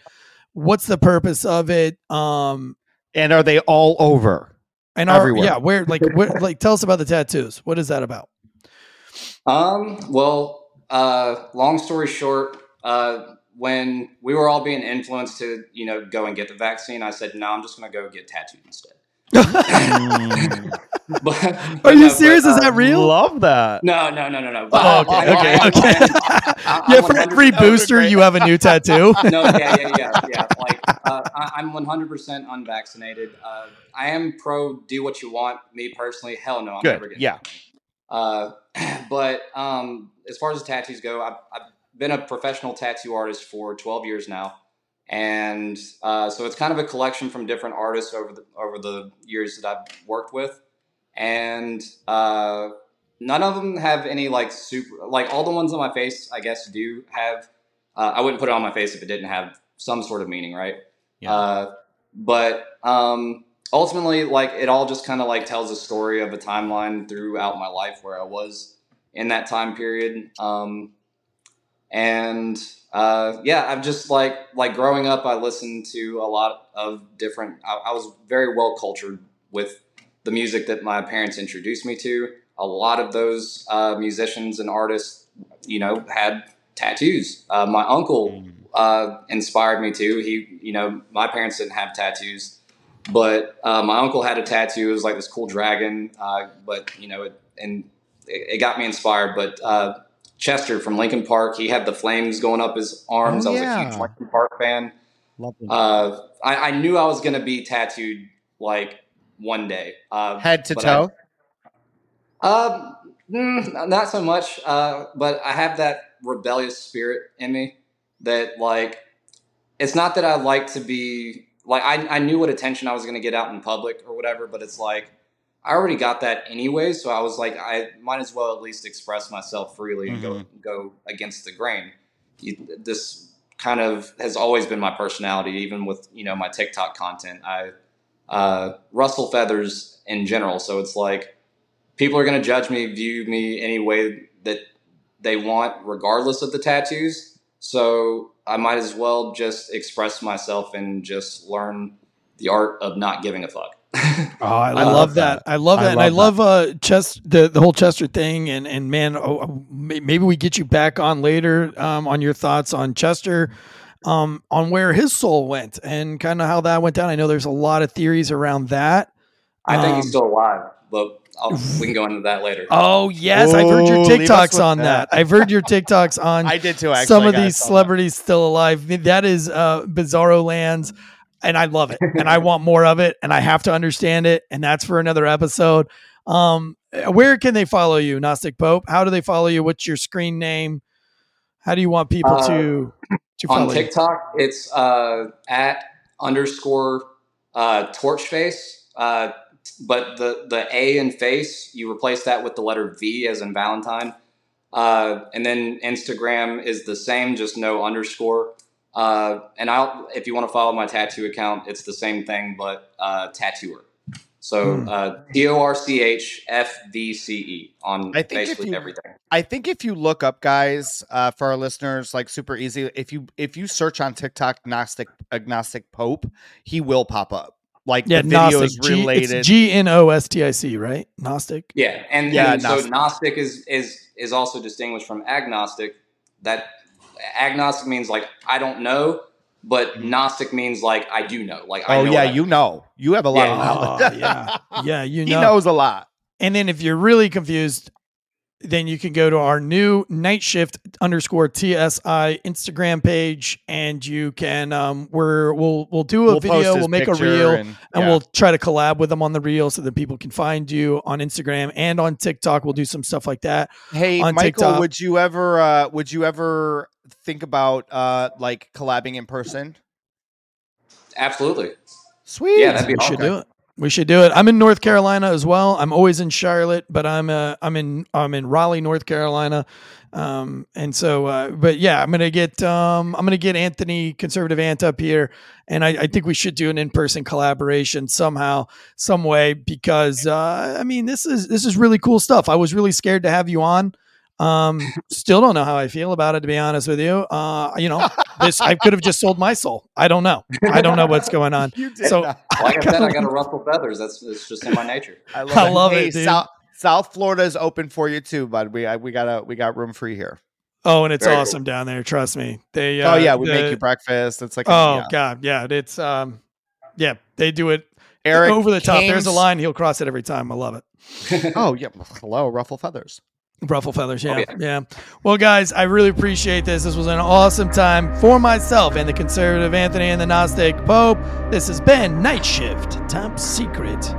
what's the purpose of it, um, and are they all over? And are, everywhere? yeah, where like where, *laughs* like tell us about the tattoos. What is that about? Um. Well, uh, long story short, uh, when we were all being influenced to you know go and get the vaccine, I said no, I'm just going to go get tattooed instead. But, *laughs* but Are you no, serious? But, Is that real? Love that. No, no, no, no, no. Oh, okay, I, okay, I, okay. I, yeah, for every booster, you have a new tattoo. *laughs* no, yeah, yeah, yeah, yeah. Like uh, I, am 100% unvaccinated. Uh, I am pro do what you want. Me personally, hell no, I'm Good. never getting. Yeah. Uh, *clears throat* but um, as far as the tattoos go, I've, I've been a professional tattoo artist for 12 years now and uh, so it's kind of a collection from different artists over the over the years that I've worked with, and uh, none of them have any like super like all the ones on my face. I guess do have. Uh, I wouldn't put it on my face if it didn't have some sort of meaning, right? Yeah. Uh, but um, ultimately, like it all just kind of like tells a story of a timeline throughout my life where I was in that time period. Um, and uh, yeah, I'm just like like growing up. I listened to a lot of different. I, I was very well cultured with the music that my parents introduced me to. A lot of those uh, musicians and artists, you know, had tattoos. Uh, my uncle mm. uh, inspired me to. He, you know, my parents didn't have tattoos, but uh, my uncle had a tattoo. It was like this cool dragon, uh, but you know, it, and it, it, got me inspired. But uh, Chester from Linkin Park. He had the flames going up his arms. Oh, I was yeah. a huge Linkin Park fan. Uh, I, I knew I was gonna be tattooed like one day. Uh, Head to toe. I- um, mm, not so much. Uh, but I have that rebellious spirit in me that like it's not that I like to be like I, I knew what attention I was gonna get out in public or whatever, but it's like I already got that anyway, so I was like I might as well at least express myself freely and go go against the grain. You, this kind of has always been my personality, even with you know my TikTok content. I uh, rustle feathers in general, so it's like people are going to judge me, view me any way that they want, regardless of the tattoos. So I might as well just express myself and just learn the art of not giving a fuck. *laughs* Oh, I, I love, love that. that. I love I that. and I love love uh Chest the the whole Chester thing and and man, oh, oh, maybe we get you back on later um on your thoughts on Chester um on where his soul went and kind of how that went down. I know there's a lot of theories around that. I think he's Um, still alive, but I'll, we can go into that later. Oh, yes, I've heard your Ooh, leave us TikToks on that. that. I've heard your TikToks on *laughs* I did too. Actually, some of guys. these Saw that. celebrities still alive. That is uh, Bizarro Lands, and I love it, and I want more of it, and I have to understand it, and that's for another episode. Um, where can they follow you, Gnostic Pope? How do they follow you? What's your screen name? How do you want people Uh, to to follow on you? TikTok, it's uh, at underscore uh, torchface. Uh, but the the A in face, you replace that with the letter V as in Valentine. Uh, and then Instagram is the same, just no underscore. Uh, and I'll if you want to follow my tattoo account, it's the same thing, but uh, tattooer. So Hmm. uh, T O R C H F V C E on I think if basically you- everything. I think if you look up, guys, uh, for our listeners, like super easy. If you if you search on TikTok, agnostic agnostic Pope, he will pop up. Like Yeah, the video Gnostic. is related. G N O S T I C, right? Gnostic. Yeah, and, Yeah, and so Gnostic. Gnostic is is is also distinguished from agnostic. That agnostic means like I don't know, but Gnostic means like I do know. Like I Mm-hmm. oh know yeah, I- you know, you have a lot Yeah. of Oh, knowledge. yeah, yeah. You *laughs* know. he knows a lot. And then if you're really confused, then you can go to our new night shift underscore TSI Instagram page and you can um we're we'll we'll do a We'll video, we'll make a reel and, and yeah. we'll try to collab with them on the reel so that people can find you on Instagram and on TikTok. We'll do some stuff like that. Hey, on Michael, TikTok. would you ever uh would you ever think about uh like collabing in person? absolutely. Sweet. Yeah, that'd be we should do it. We should do it. I'm in North Carolina as well. I'm always in Charlotte, but I'm uh, I'm in I'm in Raleigh, North Carolina. Um, and so, uh, but yeah, I'm gonna get um, I'm gonna get Anthony Conservative Ant up here, and I, I think we should do an in person collaboration somehow, some way, because uh, I mean this is this is really cool stuff. I was really scared to have you on. Um, still don't know how I feel about it to be honest with you. Uh, you know, this I could have just sold my soul. I don't know. I don't know what's going on. *laughs* You did So- not. Like I said, I got to *laughs* ruffle feathers. That's it's just in my nature. I love, I it. love Hey, it, dude. South, South Florida is open for you too, bud. We I, we got a we got room free here. Oh, and it's Very cool. awesome down there. Trust me. They. Uh, oh yeah, we the- make you breakfast. It's like a- Oh yeah. god, yeah. It's um, yeah. They do it Eric over the top. There's a line. He'll cross it every time. I love it. *laughs* Oh yeah, hello, ruffle feathers. Ruffle feathers. Yeah, Oh, yeah, yeah. Well, guys, I really appreciate this. This was an awesome time for myself and the conservative Anthony and the Gnostic Pope. This has been Night Shift. Top secret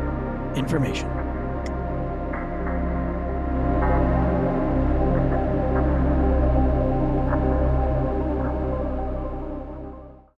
information.